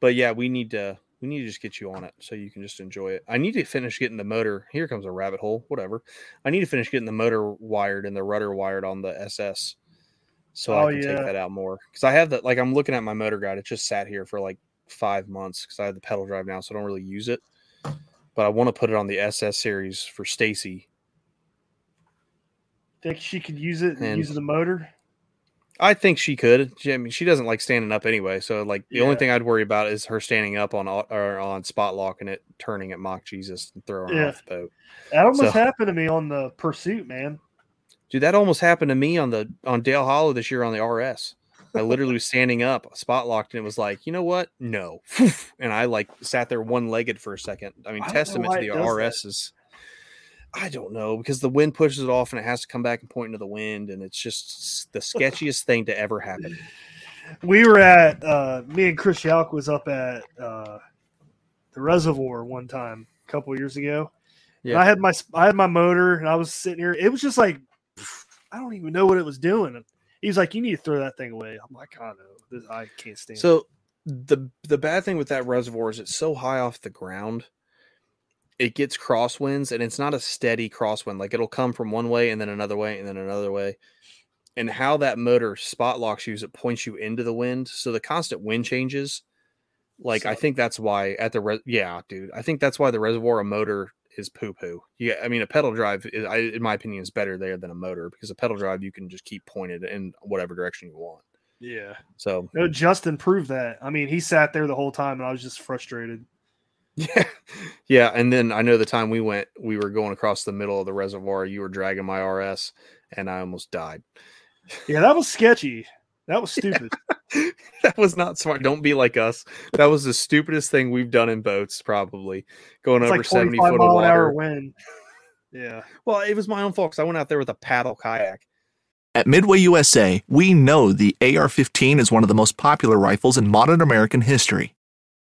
but yeah, we need to we need to just get you on it so you can just enjoy it. I need to finish getting the motor. Here comes a rabbit hole. Whatever. I need to finish getting the motor wired and the rudder wired on the SS, so Oh, I can yeah. take that out more. Because I have that. Like I'm looking at my MotorGuide. It just sat here for like five months because I have the pedal drive now, so I don't really use it. But I want to put it on the SS series for Stacy. Think she could use it And- use the motor? I think she could. She, I mean, she doesn't like standing up anyway. So, like, the only thing I'd worry about is her standing up on or on spot lock and it turning at mock Jesus and throwing her Yeah. off the boat. That almost So- happened to me on the pursuit, man. Dude, that almost happened to me on the on Dale Hollow this year on the RS. I literally was standing up, spot locked, and it was like, you know what? No. And I like sat there one legged for a second. I mean, I testament to the does RS is I don't know because the wind pushes it off and it has to come back and point into the wind, and it's just the sketchiest thing to ever happen. We were at uh me and Chris Yalk was up at uh the reservoir one time a couple years ago. And Yeah. I had my I had my motor and I was sitting here. It was just like I don't even know what it was doing. He's like, "You need to throw that thing away." I'm like, "I know, this, I can't stand." it." So the the bad thing with that reservoir is it's so high off the ground. It gets crosswinds and it's not a steady crosswind. Like it'll come from one way and then another way and then another way. And how that motor spot locks you is it points you into the wind. So the constant wind changes. Like I think that's why at the re- yeah, dude. I think that's why the reservoir a motor is poo poo. Yeah, I mean a pedal drive, is, I, in my opinion, is better there than a motor because a pedal drive you can just keep pointed in whatever direction you want. yeah, So no, Justin proved that. I mean, he sat there the whole time, and I was just frustrated. Yeah. Yeah. And then I know the time we went, we were going across the middle of the reservoir. You were dragging my RS and I almost died. Yeah, that was sketchy. That was stupid. that was not smart. Don't be like us. That was the stupidest thing we've done in boats, probably going It's over like 70 25 foot of mile an hour wind. Yeah. Well, it was my own fault because I went out there with a paddle kayak. At Midway USA, we know the AR 15 is one of the most popular rifles in modern American history.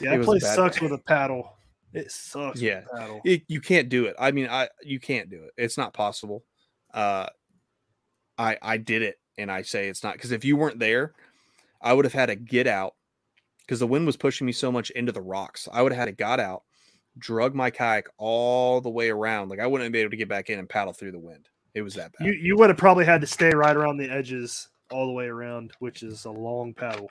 Yeah, It that place sucks day. with a paddle. It sucks. Yeah, with a paddle. It- you can't do it. I mean, I you can't do it. It's not possible. Uh, I I did it, and I say it's not because if you weren't there, I would have had to get out because the wind was pushing me so much into the rocks. I would have had to got out, drug my kayak all the way around. Like I wouldn't be able to get back in and paddle through the wind. It was that bad. You you would have probably had to stay right around the edges all the way around, which is a long paddle.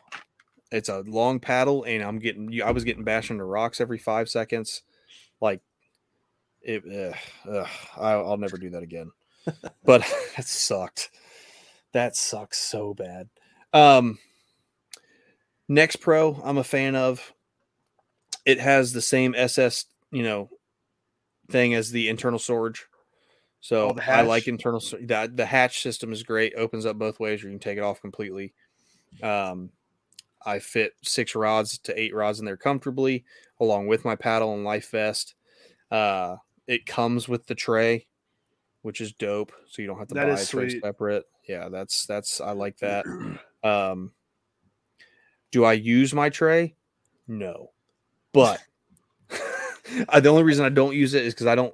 It's a long paddle and i'm getting you- i was getting bashed into rocks every five seconds. Like it ugh, ugh, I, i'll never do that again. But that sucked. That sucks so bad. Um next pro i'm a fan of. It has the same ss you know thing as the internal storage. So Oh, i like internal the, the hatch system is great. Opens up both ways or you can take it off completely. Um I fit six rods to eight rods in there comfortably, along with my paddle and life vest. Uh, it comes with the tray, which is dope. So you don't have to That buy a tray sweet. separate. Yeah, that's that's I like that. Um, do I use my tray? No, but I, the only reason I don't use it is because I don't.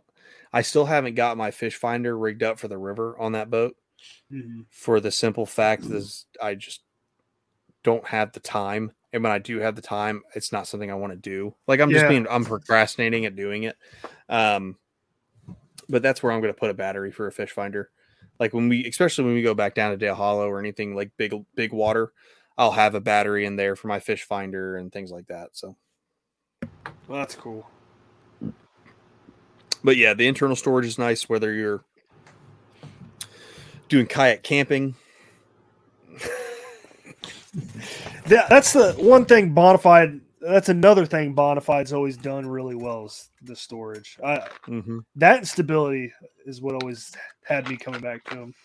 I still haven't got my fish finder rigged up for the river on that boat Mhm. for the simple fact is I just don't have the time. And when I do have the time, it's not something I want to do. Like I'm just being I'm procrastinating at doing it. Um but that's where I'm gonna put a battery for a fish finder. Like when we especially when we go back down to Dale Hollow or anything like big big water, I'll have a battery in there for my fish finder and things like that. So Well, that's cool. but yeah, the internal storage is nice whether you're doing kayak camping. That, that's the one thing Bonafide. That's another thing Bonafide's always done really well is the storage. I, Mhm. that stability is what always had me coming back to them.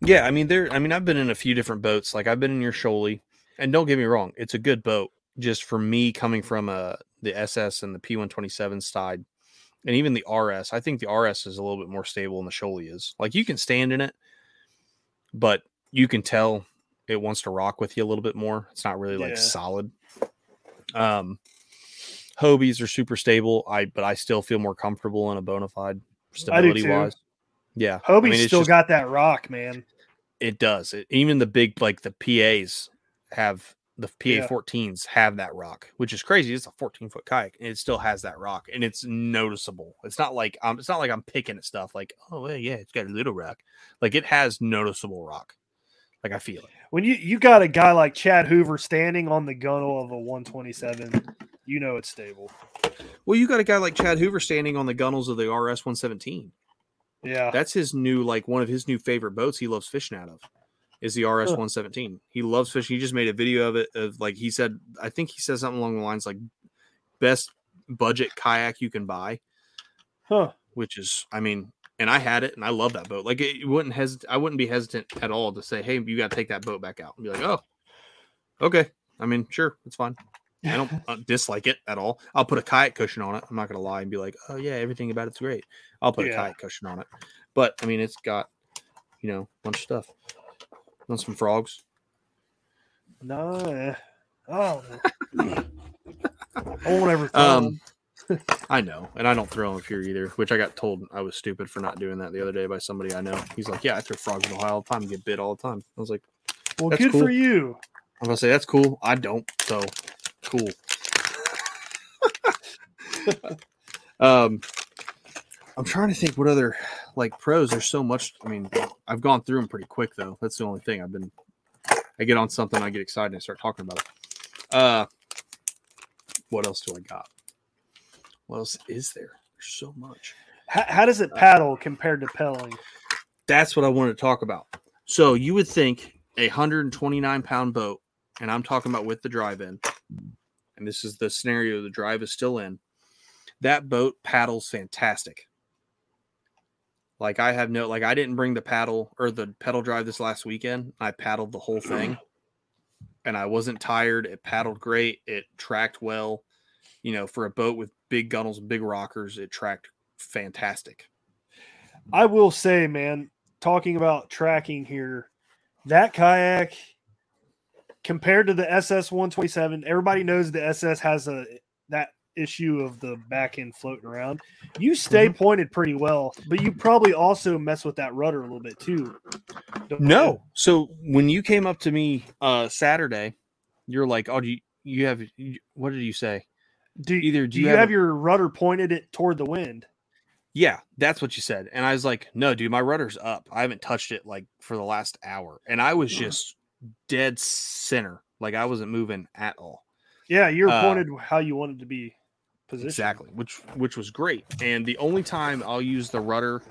Yeah, I mean there I mean I've been in a few different boats. Like I've been in your Shoalie, and don't get me wrong, it's a good boat. Just for me coming from uh the SS and the P127 side and even the RS, I think the RS is a little bit more stable than the Shoalie is. Like you can stand in it, but you can tell it wants to rock with you a little bit more. It's not really like Yeah. solid. Um Hobies are super stable. I but I still feel more comfortable in a bona fide stability wise. Yeah. I mean, still just- got that rock, man. it does. It, even the big like the PAs have the PA Yeah. 14s have that rock, which is crazy. It's a 14 foot kayak and it still has that rock and it's noticeable. It's not like um it's not like I'm picking at stuff like, oh well, yeah, it's got a little rock. Like it has noticeable rock. Like I feel it. When you you got a guy like Chad Hoover standing on the gunnel of a 127, you know it's stable. Well, you got a guy like Chad Hoover standing on the gunnels of the RS 117. Yeah, That's his new like one of his new favorite boats he loves fishing out of is the RS 117. He loves fishing. He just made a video of it of like he said I think he said something along the lines like best budget kayak you can buy, huh? which is I mean, and I had it and I love that boat. Like it wouldn't hesitate I wouldn't be hesitant at all to say, "Hey, you got to take that boat back out." And be like, "Oh. Okay. I mean, sure, it's fine." I don't uh, dislike it at all. I'll put a kayak cushion on it. I'm not gonna lie and be like, "Oh yeah, everything about it's great." I'll put a kayak cushion on it. But I mean, it's got you know a bunch of stuff. Want some frogs? No, Oh. I don't know. Won't ever. throw Um. I know, and I don't throw them up here either. Which I got told I was stupid for not doing that the other day by somebody I know. He's like, "Yeah, I throw frogs in Ohio all the time, and get bit all the time." I was like, well, good cool. for you. I'm gonna say that's cool. I don't, so cool. um, I'm trying to think what other like pros. There's so much. I mean, I've gone through them pretty quick though. That's the only thing. I've been. I get on something, I get excited, and I start talking about it. Uh, what else do I got? What else is there? There's so much. How, how does it uh, paddle compared to pelling? That's what I wanted to talk about. So you would think a 129 pound boat, and I'm talking about with the drive in, and this is the scenario the drive is still in. That boat paddles fantastic. Like I have no like I didn't bring the paddle or the pedal drive this last weekend. I paddled the whole thing. And I wasn't tired. It paddled great. It tracked well. You know, for a boat with big gunnels and big rockers, it tracked fantastic. I will say, man, talking about tracking here, that kayak compared to the SS 127, everybody knows the SS has a that issue of the back end floating around. You stay Mm-hmm. pointed pretty well, but you probably also mess with that rudder a little bit too. don't you? No. So when you came up to me uh Saturday, you're like, "Oh, do you, you have what did you say?" Do either Do you, have, your rudder pointed it toward the wind? Yeah, that's what you said. And I was like, "No, dude, my rudder's up. I haven't touched it like for the last hour." And I was just dead center. Like I wasn't moving at all. Yeah, you're Uh, pointed how you wanted to be positioned. Exactly, which which was great. And the only time I'll use the rudder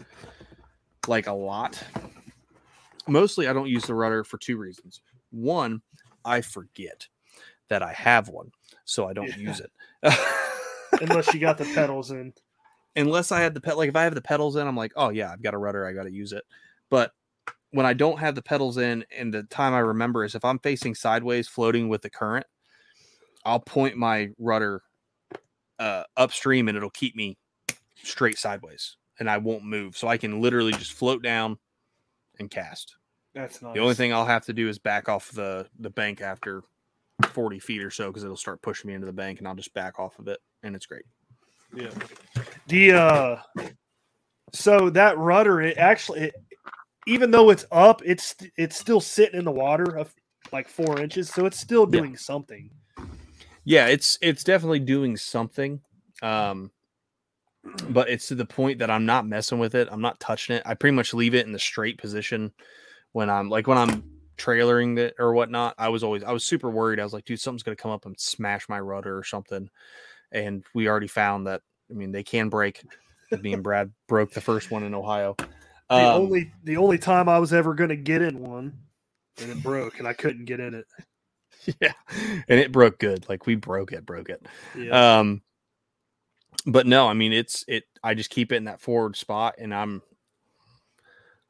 like a lot, mostly I don't use the rudder for two reasons. One, I forget that I have one, so I don't use it. Unless you got the pedals in. Unless I had the pet, like if I have the pedals in, I'm like, oh yeah, I've got a rudder, I got to use it. But when I don't have the pedals in, and the time I remember is if I'm facing sideways, floating with the current, I'll point my rudder uh, upstream, and it'll keep me straight sideways, and I won't move. So I can literally just float down and cast. That's nice. The only thing I'll have to do is back off the the bank after 40 feet or so because it'll start pushing me into the bank, and I'll just back off of it, and it's great. Yeah. The uh so that rudder it actually it, even though it's up, it's it's still sitting in the water of like four inches, so it's still Yeah. doing something. Yeah, it's it's definitely doing something. Um but it's to the point that I'm not messing with it. I'm not touching it. I pretty much leave it in the straight position when I'm like when I'm trailering it or whatnot. I was always I was super worried. I was like, dude, something's gonna come up and smash my rudder or something. And we already found that I mean they can break. Me and Brad broke the first one in Ohio. The Um, only the only time I was ever gonna get in one and it broke and I couldn't get in it. yeah and it broke good like we broke it broke it Yeah. um but no i mean it's it i just keep it in that forward spot and i'm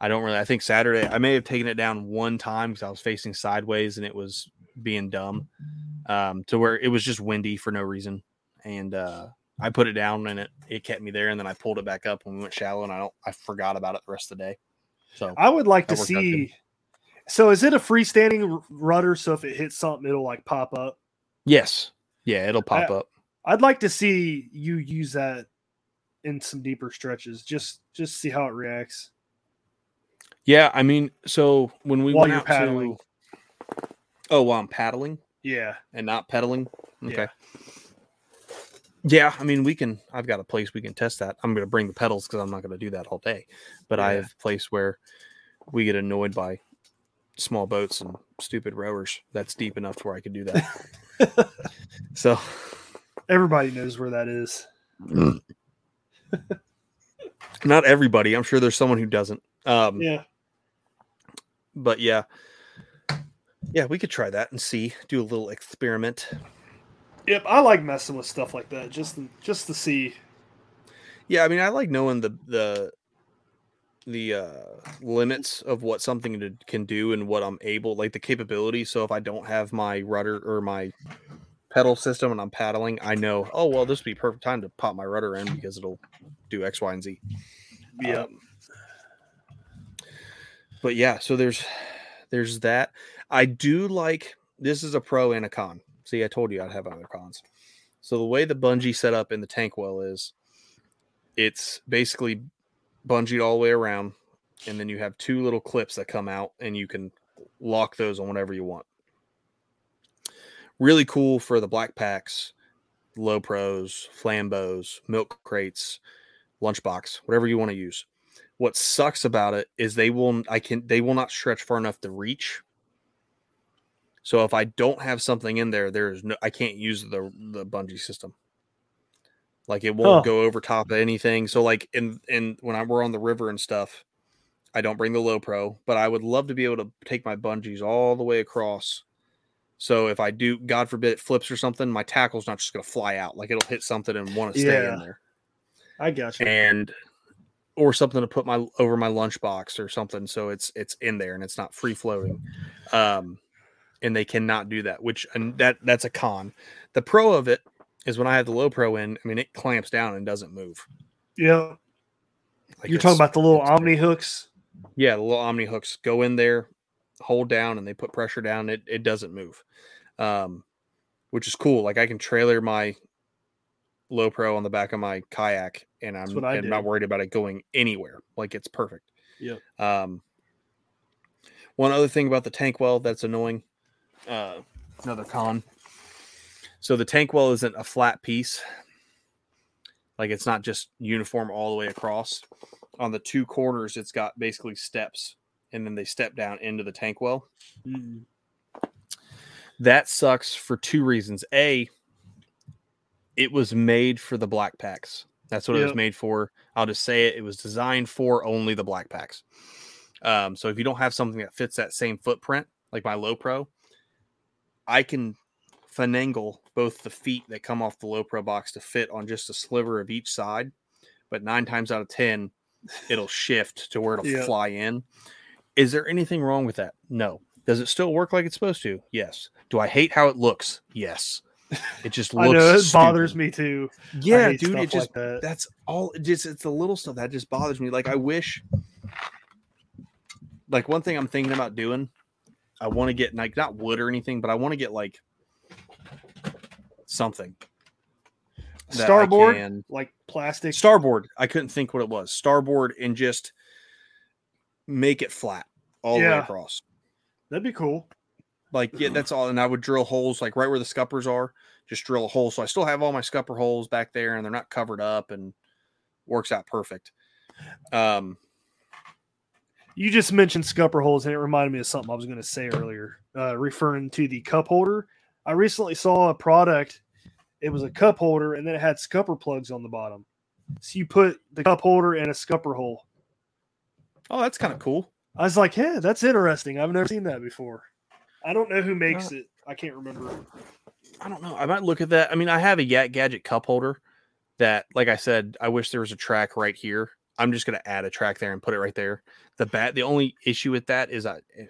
i don't really i think saturday i may have taken it down one time because i was facing sideways and it was being dumb um to where it was just windy for no reason and uh i put it down and it it kept me there and then i pulled it back up when we went shallow and i don't i forgot about it the rest of the day so I would like to that worked out good. see so is it a freestanding r- rudder so if it hits something it'll like pop up? yes yeah it'll pop I- up I'd like to see you use that in some deeper stretches. Just just see how it reacts. Yeah, I mean, so when we While went you're out paddling. to oh, while I'm paddling Yeah. and not pedaling, okay. Yeah. Yeah. I mean, we can. I've got a place we can test that. I'm going to bring the pedals because I'm not going to do that all day. But I have a place where we get annoyed by small boats and stupid rowers. That's deep enough to where I could do that. so Everybody knows where that is. not everybody. I'm sure there's someone who doesn't. Um, Yeah. But yeah, yeah, we could try that and see. Do a little experiment. Yep, I like messing with stuff like that just to, just to see. Yeah, I mean, I like knowing the the the uh limits of what something can do and what I'm able, like the capability. So if I don't have my rudder or my pedal system and I'm paddling, I know, oh well, this would be perfect time to pop my rudder in because it'll do X, Y, and Z. Yeah. Um, but yeah, so there's there's that. I do like this is a pro and a con. See, I told you I'd have other cons. So the way the bungee set up in the tank well is it's basically bungeed all the way around, and then you have two little clips that come out, and you can lock those on whatever you want. Really cool for the BlackPaks, low pros, flambeaux, milk crates, lunchbox, whatever you want to use. What sucks about it is they will I can they will not stretch far enough to reach. So if I don't have something in there, there's no I can't use the the bungee system. Like it won't go over top of anything. So like in in when I we're on the river and stuff, I don't bring the low pro, but I would love to be able to take my bungees all the way across. So if I do, God forbid, it flips or something, my tackle's not just going to fly out. Like it'll hit something and want to stay Yeah. in there, I got you. and or something to put my over my lunchbox or something, so it's it's in there and it's not free floating. Um, and they cannot do that, which and that that's a con. The pro of it is when I have the low pro in. I mean, it clamps down and doesn't move. Yeah. Like You're talking about the little Omni hooks. Yeah, the little Omni hooks go in there, hold down, and they put pressure down. It it doesn't move, um, which is cool. Like I can trailer my low pro on the back of my kayak, and I'm, what I I'm not worried about it going anywhere. Like it's perfect. Yeah. Um, one other thing about the tank well that's annoying, uh, another con. So the tank well isn't a flat piece. Like it's not just uniform all the way across. On the two corners, it's got basically steps, and then they step down into the tank well. That sucks for two reasons. A, it was made for the BlackPaks. That's what it was made for. I'll just say it. It was designed for only the BlackPaks. Um, so if you don't have something that fits that same footprint, like my low pro, I can finagle both the feet that come off the low pro box to fit on just a sliver of each side. But nine times out of ten, it'll shift to where it'll Yeah. fly in. Is there anything wrong with that? No. Does it still work like it's supposed to? Yes. Do I hate how it looks? Yes. It just I looks. know it stupid. bothers me too. Yeah, dude. It just like that. that's all. It just it's the little stuff that just bothers me. Like I wish. Like one thing I'm thinking about doing, I want to get like not wood or anything, but I want to get like something. Starboard, can- like plastic. starboard. I couldn't think what it was. Starboard and just make it flat all the way across. That'd be cool. Like yeah, that's all. And I would drill holes like right where the scuppers are. Just drill a hole. So I still have all my scupper holes back there, and they're not covered up, and works out perfect. Um, You just mentioned scupper holes, and it reminded me of something I was going to say earlier, uh, referring to the cup holder. I recently saw a product. It was a cup holder, and then it had scupper plugs on the bottom. So you put the cup holder in a scupper hole. oh, that's kind of cool. I was like, "Yeah, that's interesting. I've never seen that before." I don't know who makes Uh, it. I can't remember. I don't know. I might look at that. I mean, I have a Yak Gadget cup holder that, like I said, I wish there was a track right here. I'm just gonna add a track there and put it right there. The bat. The only issue with that is I eh,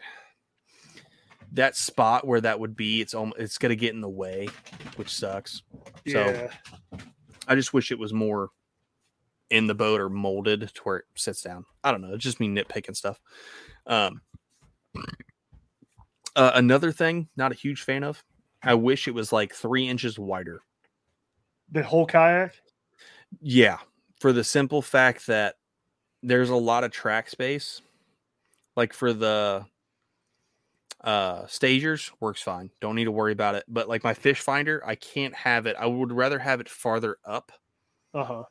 that spot where that would be. It's almost it's gonna get in the way, which sucks. So Yeah, I just wish it was more in the boat or molded to where it sits down. I don't know. It's just me nitpicking stuff. Um, uh, another thing, not a huge fan of. I wish it was like three inches wider. the whole kayak. Yeah, for the simple fact that there's a lot of track space. Like for the uh stagers works fine. Don't need to worry about it. But like my fish finder, I can't have it. I would rather have it farther up, Uh huh.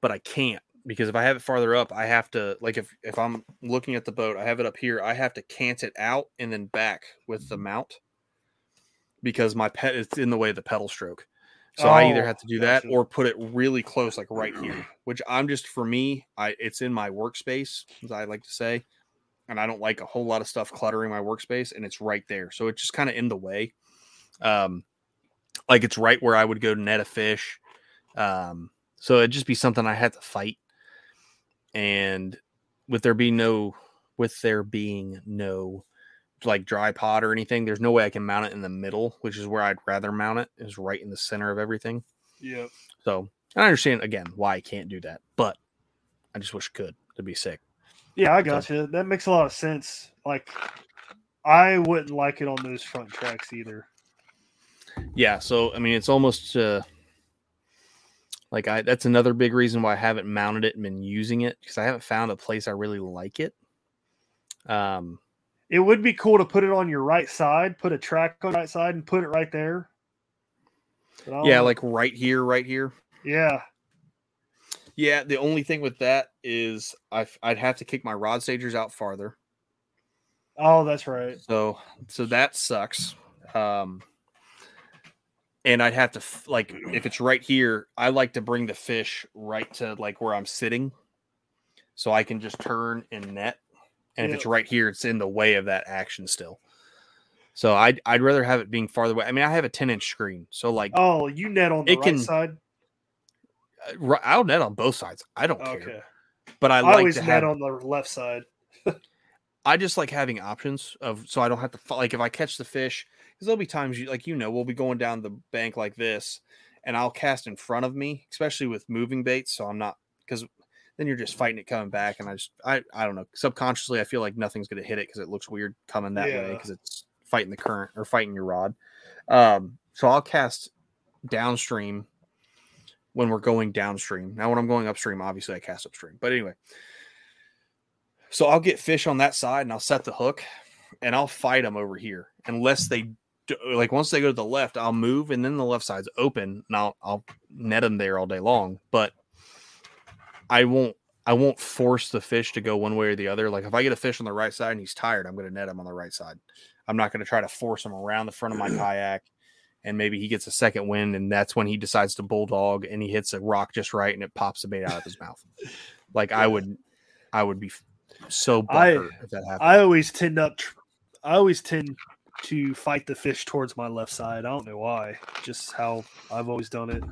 but I can't because if I have it farther up, I have to like if if I'm looking at the boat, I have it up here, I have to cant it out and then back with the mount because my pet it's in the way of the pedal stroke. So I either Oh, have to do that or put it really close, like right here, which I'm just for me, I it's in my workspace, as I like to say, and I don't like a whole lot of stuff cluttering my workspace, and it's right there, so it's just kind of in the way. Um, like it's right where I would go to net a fish. Um, so it'd just be something I had to fight, and with there being no, with there being no like dry pot or anything, there's no way I can mount it in the middle, which is where I'd rather mount it, is right in the center of everything. Yeah. So I understand again why I can't do that, but I just wish I could. To be sick. Yeah, I got you. That makes a lot of sense. Like, I wouldn't like it on those front tracks either. Yeah, so I mean, it's almost uh, like I. That's another big reason why I haven't mounted it and been using it because I haven't found a place I really like it. Um, It would be cool to put it on your right side, put a track on the right side, and put it right there. But I don't yeah, like right here, right here. yeah, Yeah, the only thing with that is I I'd have to kick my rod stagers out farther. Oh, that's right. So so that sucks. Um and I'd have to like if it's right here, I like to bring the fish right to like where I'm sitting so I can just turn and net. And if it's right here, it's in the way of that action still. So I'd I'd rather have it being farther away. I mean, I have a 10 inch screen, so like Oh, you net on the It right can- side. uh, I'll net on both sides. I don't care. Okay. But I I, like always to net have on the left side. I just like having options of so I don't have to like if I catch the fish because there'll be times you like you know we'll be going down the bank like this and I'll cast in front of me, especially with moving baits. So I'm not because then you're just fighting it coming back, and I just I I don't know subconsciously I feel like nothing's gonna hit it because it looks weird coming that way because it's fighting the current or fighting your rod. Um, so I'll cast downstream when we're going downstream. Now when I'm going upstream, obviously I cast upstream. But anyway, so I'll get fish on that side and I'll set the hook and I'll fight them over here unless they like once they go to the left, I'll move and then the left side's open and I'll I'll net them there all day long. But I won't I won't force the fish to go one way or the other. Like if I get a fish on the right side and he's tired, I'm going to net him on the right side. I'm not going to try to force him around the front of my kayak and maybe he gets a second wind and that's when he decides to bulldog and he hits a rock just right and it pops the bait out of his mouth. Like I would I would be so I if that happened. I always tend up. tr- I always tend to fight the fish towards my left side. I don't know why. Just how I've always done it.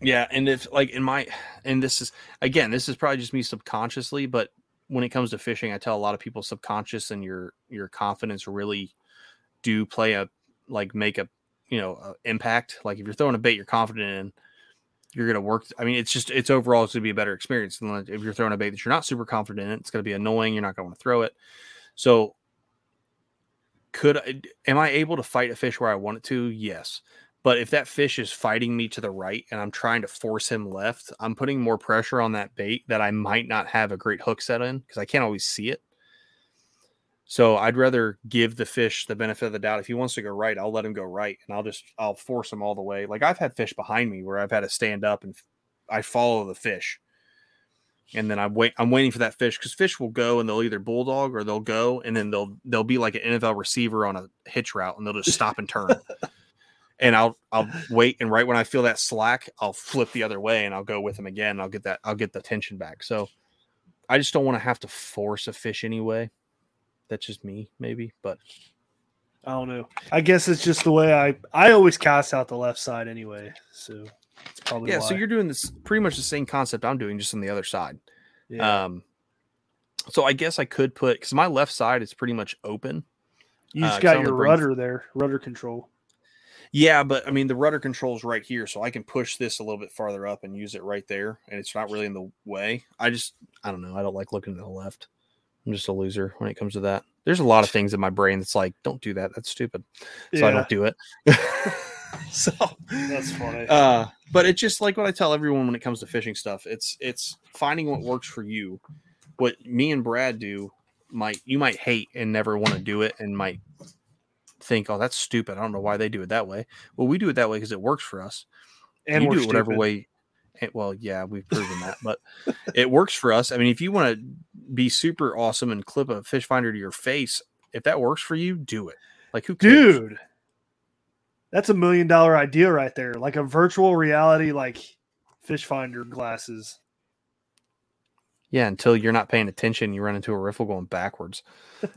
Yeah, and if like in my and this is again, this is probably just me subconsciously, but when it comes to fishing, I tell a lot of people subconscious and your your confidence really do play a like make a you know a impact. Like if you're throwing a bait you're confident in, you're gonna work. I mean, it's just it's overall it's gonna be a better experience than if you're throwing a bait that you're not super confident in. It's gonna be annoying. You're not gonna want to throw it. So could I, am I able to fight a fish where I want it to? Yes. But if that fish is fighting me to the right and I'm trying to force him left, I'm putting more pressure on that bait that I might not have a great hook set in because I can't always see it. So I'd rather give the fish the benefit of the doubt. If he wants to go right, I'll let him go right and I'll just I'll force him all the way. Like I've had fish behind me where I've had to stand up and I follow the fish. And then I wait I'm waiting for that fish because fish will go and they'll either bulldog or they'll go and then they'll they'll be like an NFL receiver on a hitch route and they'll just stop and turn and I'll I'll wait and right when I feel that slack, I'll flip the other way and I'll go with them again. I'll get that I'll get the tension back. So I just don't want to have to force a fish anyway. That's just me, maybe, but I don't know. I guess it's just the way I I always cast out the left side anyway. So it's probably yeah. why. So you're doing this pretty much the same concept I'm doing, just on the other side. Yeah. Um, so I guess I could put because my left side is pretty much open. you uh, just I got your rudder there, rudder control. Yeah, but I mean the rudder control's right here, so I can push this a little bit farther up and use it right there, and it's not really in the way. I just I don't know. I don't like looking to the left. I'm just a loser when it comes to that. There's a lot of things in my brain that's like, don't do that. That's stupid. So I don't do it. so That's funny. uh but it's just like what I tell everyone when it comes to fishing stuff. It's it's finding what works for you. What me and Brad do might you might hate and never want to do it and might think, oh, that's stupid. I don't know why they do it that way. Well, we do it that way because it works for us. And you do it whatever stupid. way. eh, Well, yeah, we've proven that, but it works for us. I mean, if you want to be super awesome and clip a fish finder to your face, if that works for you, do it. Like who cares? Dude. That's a million dollar idea right there. Like a virtual reality like fish finder glasses. Yeah, until you're not paying attention, you run into a riffle going backwards,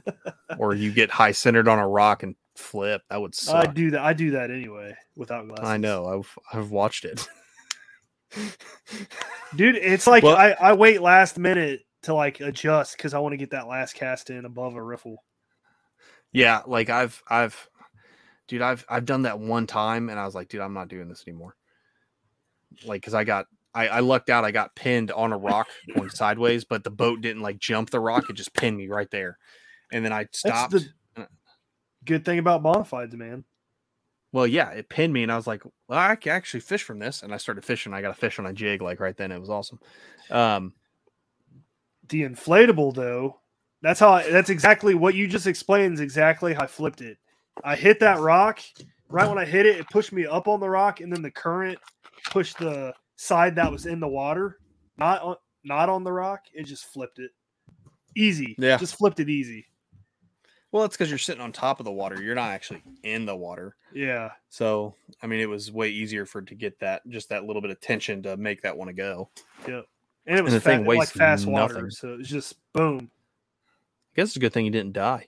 or you get high centered on a rock and flip. That would suck. I do that. I do that anyway without glasses. I know. I've I've watched it. Dude, it's like Well- I, I wait last minute to like adjust because I want to get that last cast in above a riffle. yeah, like I've I've, dude, I've I've done that one time, and I was like, dude, I'm not doing this anymore. Like, cause I got I, I lucked out. I got pinned on a rock going sideways, but the boat didn't like jump the rock; it just pinned me right there. And then I stopped. the good thing about bonafides, man. Well, yeah, it pinned me, and I was like, "Well, I can actually fish from this." And I started fishing. I got a fish on a jig, like right then. It was awesome. Um, The inflatable though, that's how I, that's exactly what you just explained is exactly how I flipped it. I hit that rock right when I hit it, it pushed me up on the rock, and then the current pushed the side that was in the water, not on not on the rock. It just flipped it. Easy. Yeah. Just flipped it easy. Well, it's because you're sitting on top of the water. You're not actually in the water. Yeah. So, I mean, it was way easier for it to get that just that little bit of tension to make that want to go. Yep. And it was the fa- thing like fast water, so it was just boom. I guess it's a good thing you didn't die.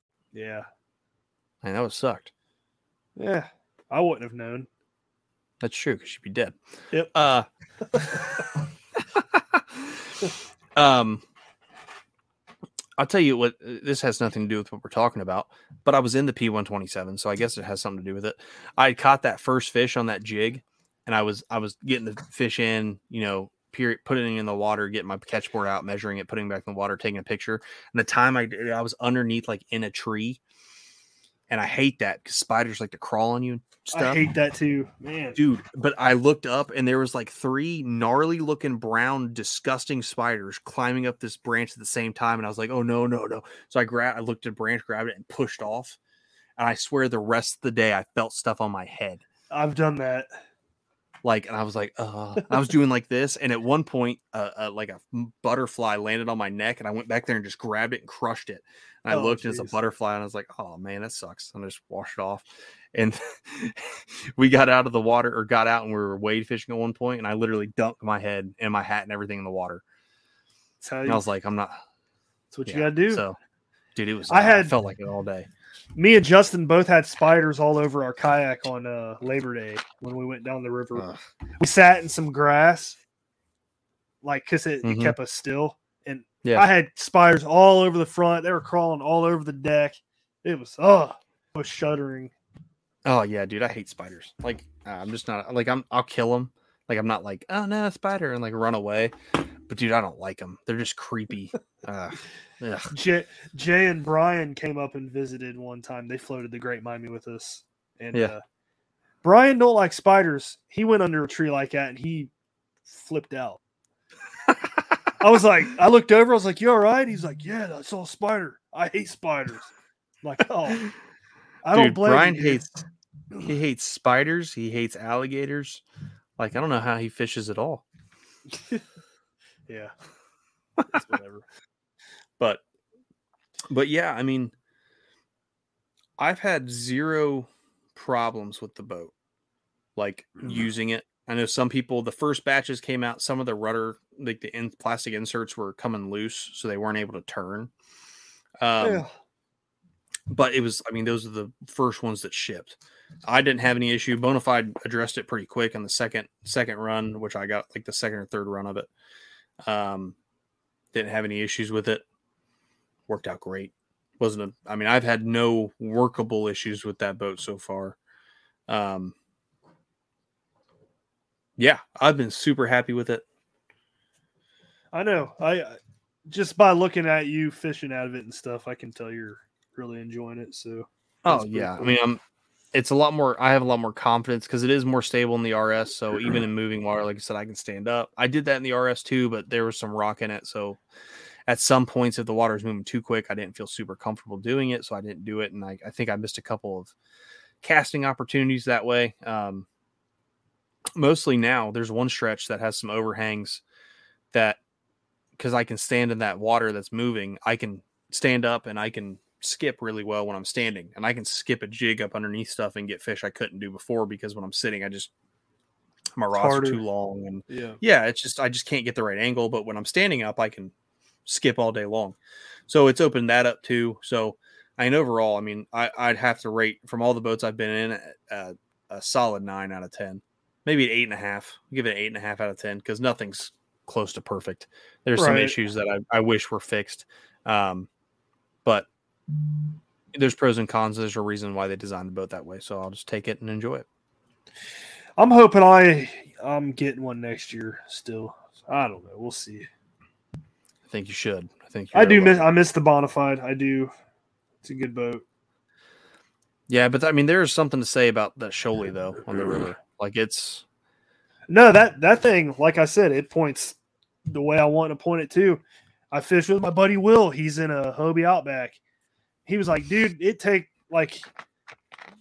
Yeah. Man, that would sucked. Yeah. I wouldn't have known. That's true because you'd be dead. Yep. Uh, um, I'll tell you what. uh, This has nothing to do with what we're talking about, but I was in the P127, so I guess it has something to do with it. I caught that first fish on that jig, and I was I was getting the fish in, you know, period, putting it in the water, getting my catch board out, measuring it, putting it back in the water, taking a picture. And the time I did, I was underneath, like in a tree, and I hate that because spiders like to crawl on you and stuff I hate that too, man. dude but i looked up and there was like three gnarly looking brown disgusting spiders climbing up this branch at the same time and i was like oh no no no so i grabbed i looked at a branch grabbed it and pushed off and i swear the rest of the day i felt stuff on my head I've done that. Like and i was like uh i was doing like this and at one point uh, uh like a butterfly landed on my neck and i went back there and just grabbed it and crushed it and i Oh, looked and it's a butterfly and i was like oh man that sucks and i just washed it off and we got out of the water or got out and we were wade fishing at one point and i literally dunked my head and my hat and everything in the water That's how and i was like i'm not that's what you gotta do. so dude it was I I had- felt like it all day Me and Justin both had spiders all over our kayak on uh, Labor Day when we went down the river. Ugh. We sat in some grass, like because it, it Mhm. kept us still. And yeah I had spiders all over the front. They were crawling all over the deck. It was oh, I was shuddering. Oh yeah, dude, I hate spiders. Like I'm just not like I'm. I'll kill them. Like I'm not like oh no a spider and like run away. But dude, I don't like them. They're just creepy. Uh. Jay, Jay and Brian came up and visited one time. They floated the Great Miami with us, and Yeah. uh, Brian don't like spiders. He went under a tree like that, and he flipped out. I was like, I looked over. I was like, "You all right?" He's like, "Yeah, I saw a spider. I hate spiders." I'm like, oh, I don't blame Brian you, hates. He hates spiders. He hates alligators. Like I don't know how he fishes at all. Yeah, whatever. but but yeah i mean i've had zero problems with the boat like using it. I know some people the first batches came out some of the rudder like the in, plastic inserts were coming loose so they weren't able to turn. Um Yeah. but it was i mean those are the first ones that shipped. I didn't have any issue. Bonafide addressed it pretty quick on the second second run which i got like the second or third run of it um didn't have any issues with it worked out great wasn't a i mean i've had no workable issues with that boat so far um yeah i've been super happy with it I know. I just by looking at you fishing out of it and stuff, I can tell you're really enjoying it. So, Oh yeah, cool. I mean, I'm. It's a lot more. I have a lot more confidence because it is more stable in the RS. So even in moving water, like I said, I can stand up. I did that in the RS too, but there was some rock in it. So at some points, if the water is moving too quick, I didn't feel super comfortable doing it, so I didn't do it. And I, I think I missed a couple of casting opportunities that way. Um, mostly now, there's one stretch that has some overhangs that because I can stand in that water that's moving, I can stand up and I can skip really well when I'm standing, and I can skip a jig up underneath stuff and get fish I couldn't do before because when I'm sitting, I just my rods are too long and yeah. yeah, it's just I just can't get the right angle. But when I'm standing up, I can skip all day long. So it's opened that up too. So I mean, overall, I mean, I, I'd have to rate from all the boats I've been in uh, a solid nine out of ten, maybe an eight and a half. I'll give it an eight and a half out of ten because nothing's close to perfect. There's some issues that I, I wish were fixed, um, but there's pros and cons. There's a reason why they designed the boat that way. So I'll just take it and enjoy it. I'm hoping I I'm getting one next year. Still, I don't know. We'll see. I think you should. I think I do miss I miss the Bonafide. I do. It's a good boat. Yeah, but I mean, there's something to say about that Shoalie though on the river. Like it's No, that that thing, like I said, it points the way I want to point it to. I fished with my buddy Will. He's in a Hobie Outback. He was like, dude, it take like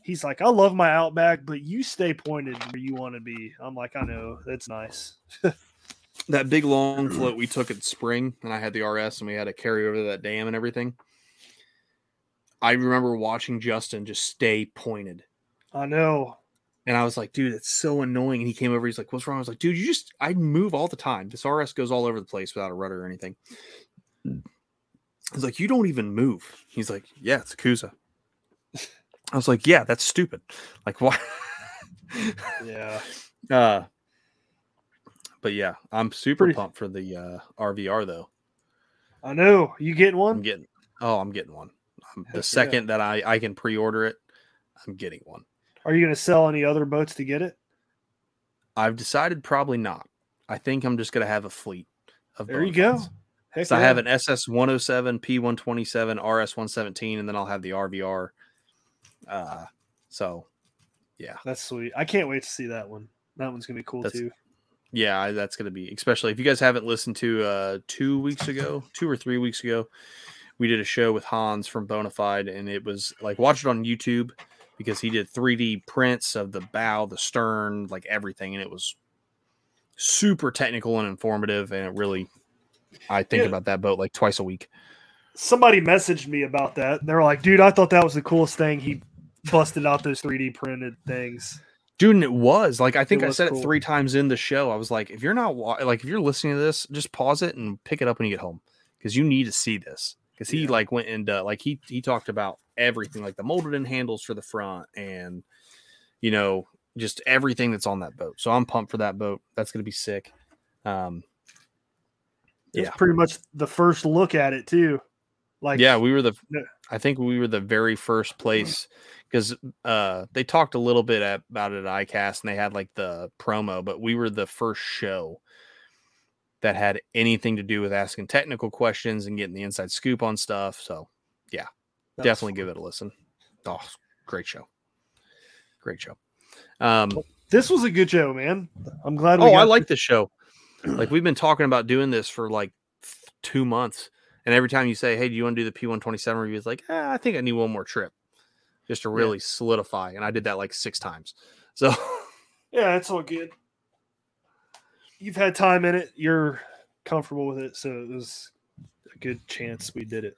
he's like, I love my Outback, but you stay pointed where you want to be. I'm like, I know, that's nice. that big long float we took in spring, and I had the RS, and we had to carry over that dam and everything. I remember watching Justin just stay pointed. I know. And I was like, dude, it's so annoying. And he came over, he's like, what's wrong? I was like, dude, you just, I move all the time. This RS goes all over the place without a rudder or anything. He's like, you don't even move. He's like, yeah, it's a Coosa. I was like, yeah, that's stupid. Like, why? yeah. Uh, but yeah, I'm super Pretty... pumped for the uh, RVR though. I know. You getting one? I'm getting. Oh, I'm getting one. the second yeah. that I I can pre-order it, I'm getting one. Are you going to sell any other boats to get it? I've decided probably not. I think I'm just going to have a fleet of. There you go. So yeah. I have an SS 107, P 127, RS 117, and then I'll have the RVR. Uh, so, yeah, that's sweet. I can't wait to see that one. That one's gonna be cool that's, too. Yeah, that's gonna be especially if you guys haven't listened to uh two weeks ago, two or three weeks ago, we did a show with Hans from Bonafide, and it was like watch it on YouTube because he did 3D prints of the bow, the stern, like everything, and it was super technical and informative, and it really I think yeah. about that boat like twice a week. Somebody messaged me about that. They were like, "Dude, I thought that was the coolest thing." He busted out those 3D printed things. Dude, and it was like I think I said cool. it three times in the show. I was like, if you're not like if you're listening to this, just pause it and pick it up when you get home because you need to see this. Because he yeah. like went into like he he talked about everything like the molded in handles for the front and you know just everything that's on that boat. So I'm pumped for that boat. That's gonna be sick. Um, it's yeah. pretty much the first look at it too. Like yeah, we were the I think we were the very first place because uh, they talked a little bit at, about it at ICAST and they had like the promo, but we were the first show that had anything to do with asking technical questions and getting the inside scoop on stuff. So yeah, That's definitely give it a listen. Oh, great show. Great show. Um, this was a good show, man. I'm glad. oh, I like this show. Like we've been talking about doing this for like two months, and every time you say, "Hey, do you want to do the P127 review?" It's like, eh, I think I need one more trip just to really yeah. solidify. And I did that like six times. So yeah, it's all good. You've had time in it. You're comfortable with it, so it was a good chance we did it.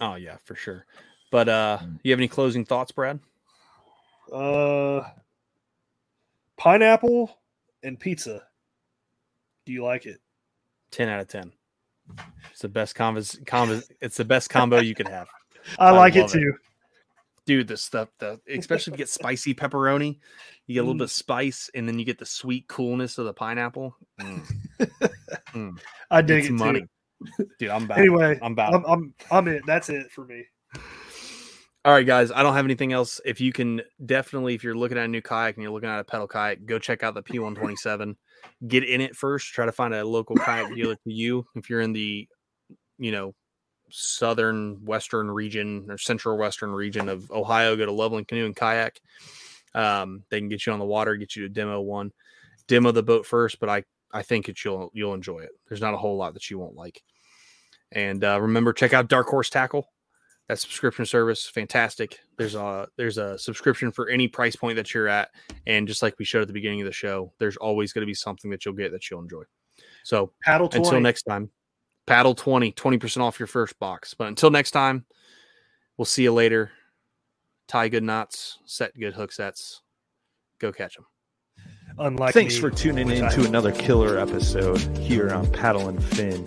Oh yeah, for sure. But uh you have any closing thoughts, Brad? Uh pineapple and pizza. Do you like it? 10 out of 10. It's the best combo, it's the best combo you could have. I, I like it too. It dude, the stuff, the especially if you get spicy pepperoni, you get a little mm. bit of spice, and then you get the sweet coolness of the pineapple. Mm. mm. I dig it's it money, too. dude. I'm back. Anyway, I'm back. I'm, I'm I'm it. That's it for me. All right, guys. I don't have anything else. If you can definitely, if you're looking at a new kayak and you're looking at a pedal kayak, go check out the P127. Get in it first. Try to find a local kayak dealer to you. If you're in the, you know, southern western region or central western region of Ohio, go to Loveland Canoe and Kayak. Um, they can get you on the water, get you to demo one, demo the boat first, but I I think it you'll you'll enjoy it. There's not a whole lot that you won't like. And uh, remember, check out Dark Horse Tackle. That subscription service, fantastic. There's a there's a subscription for any price point that you're at, and just like we showed at the beginning of the show, there's always going to be something that you'll get that you'll enjoy. So paddle 20. until next time. Paddle 20, 20% off your first box. But until next time, we'll see you later. Tie good knots, set good hook sets. Go catch them. Unlike Thanks me, for tuning in to another killer episode here on Paddle and Fin.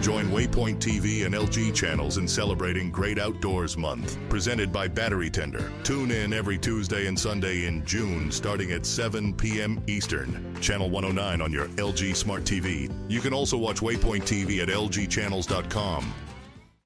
Join Waypoint TV and LG channels in celebrating Great Outdoors Month, presented by Battery Tender. Tune in every Tuesday and Sunday in June, starting at 7 p.m. Eastern. Channel 109 on your LG Smart TV. You can also watch Waypoint TV at lgchannels.com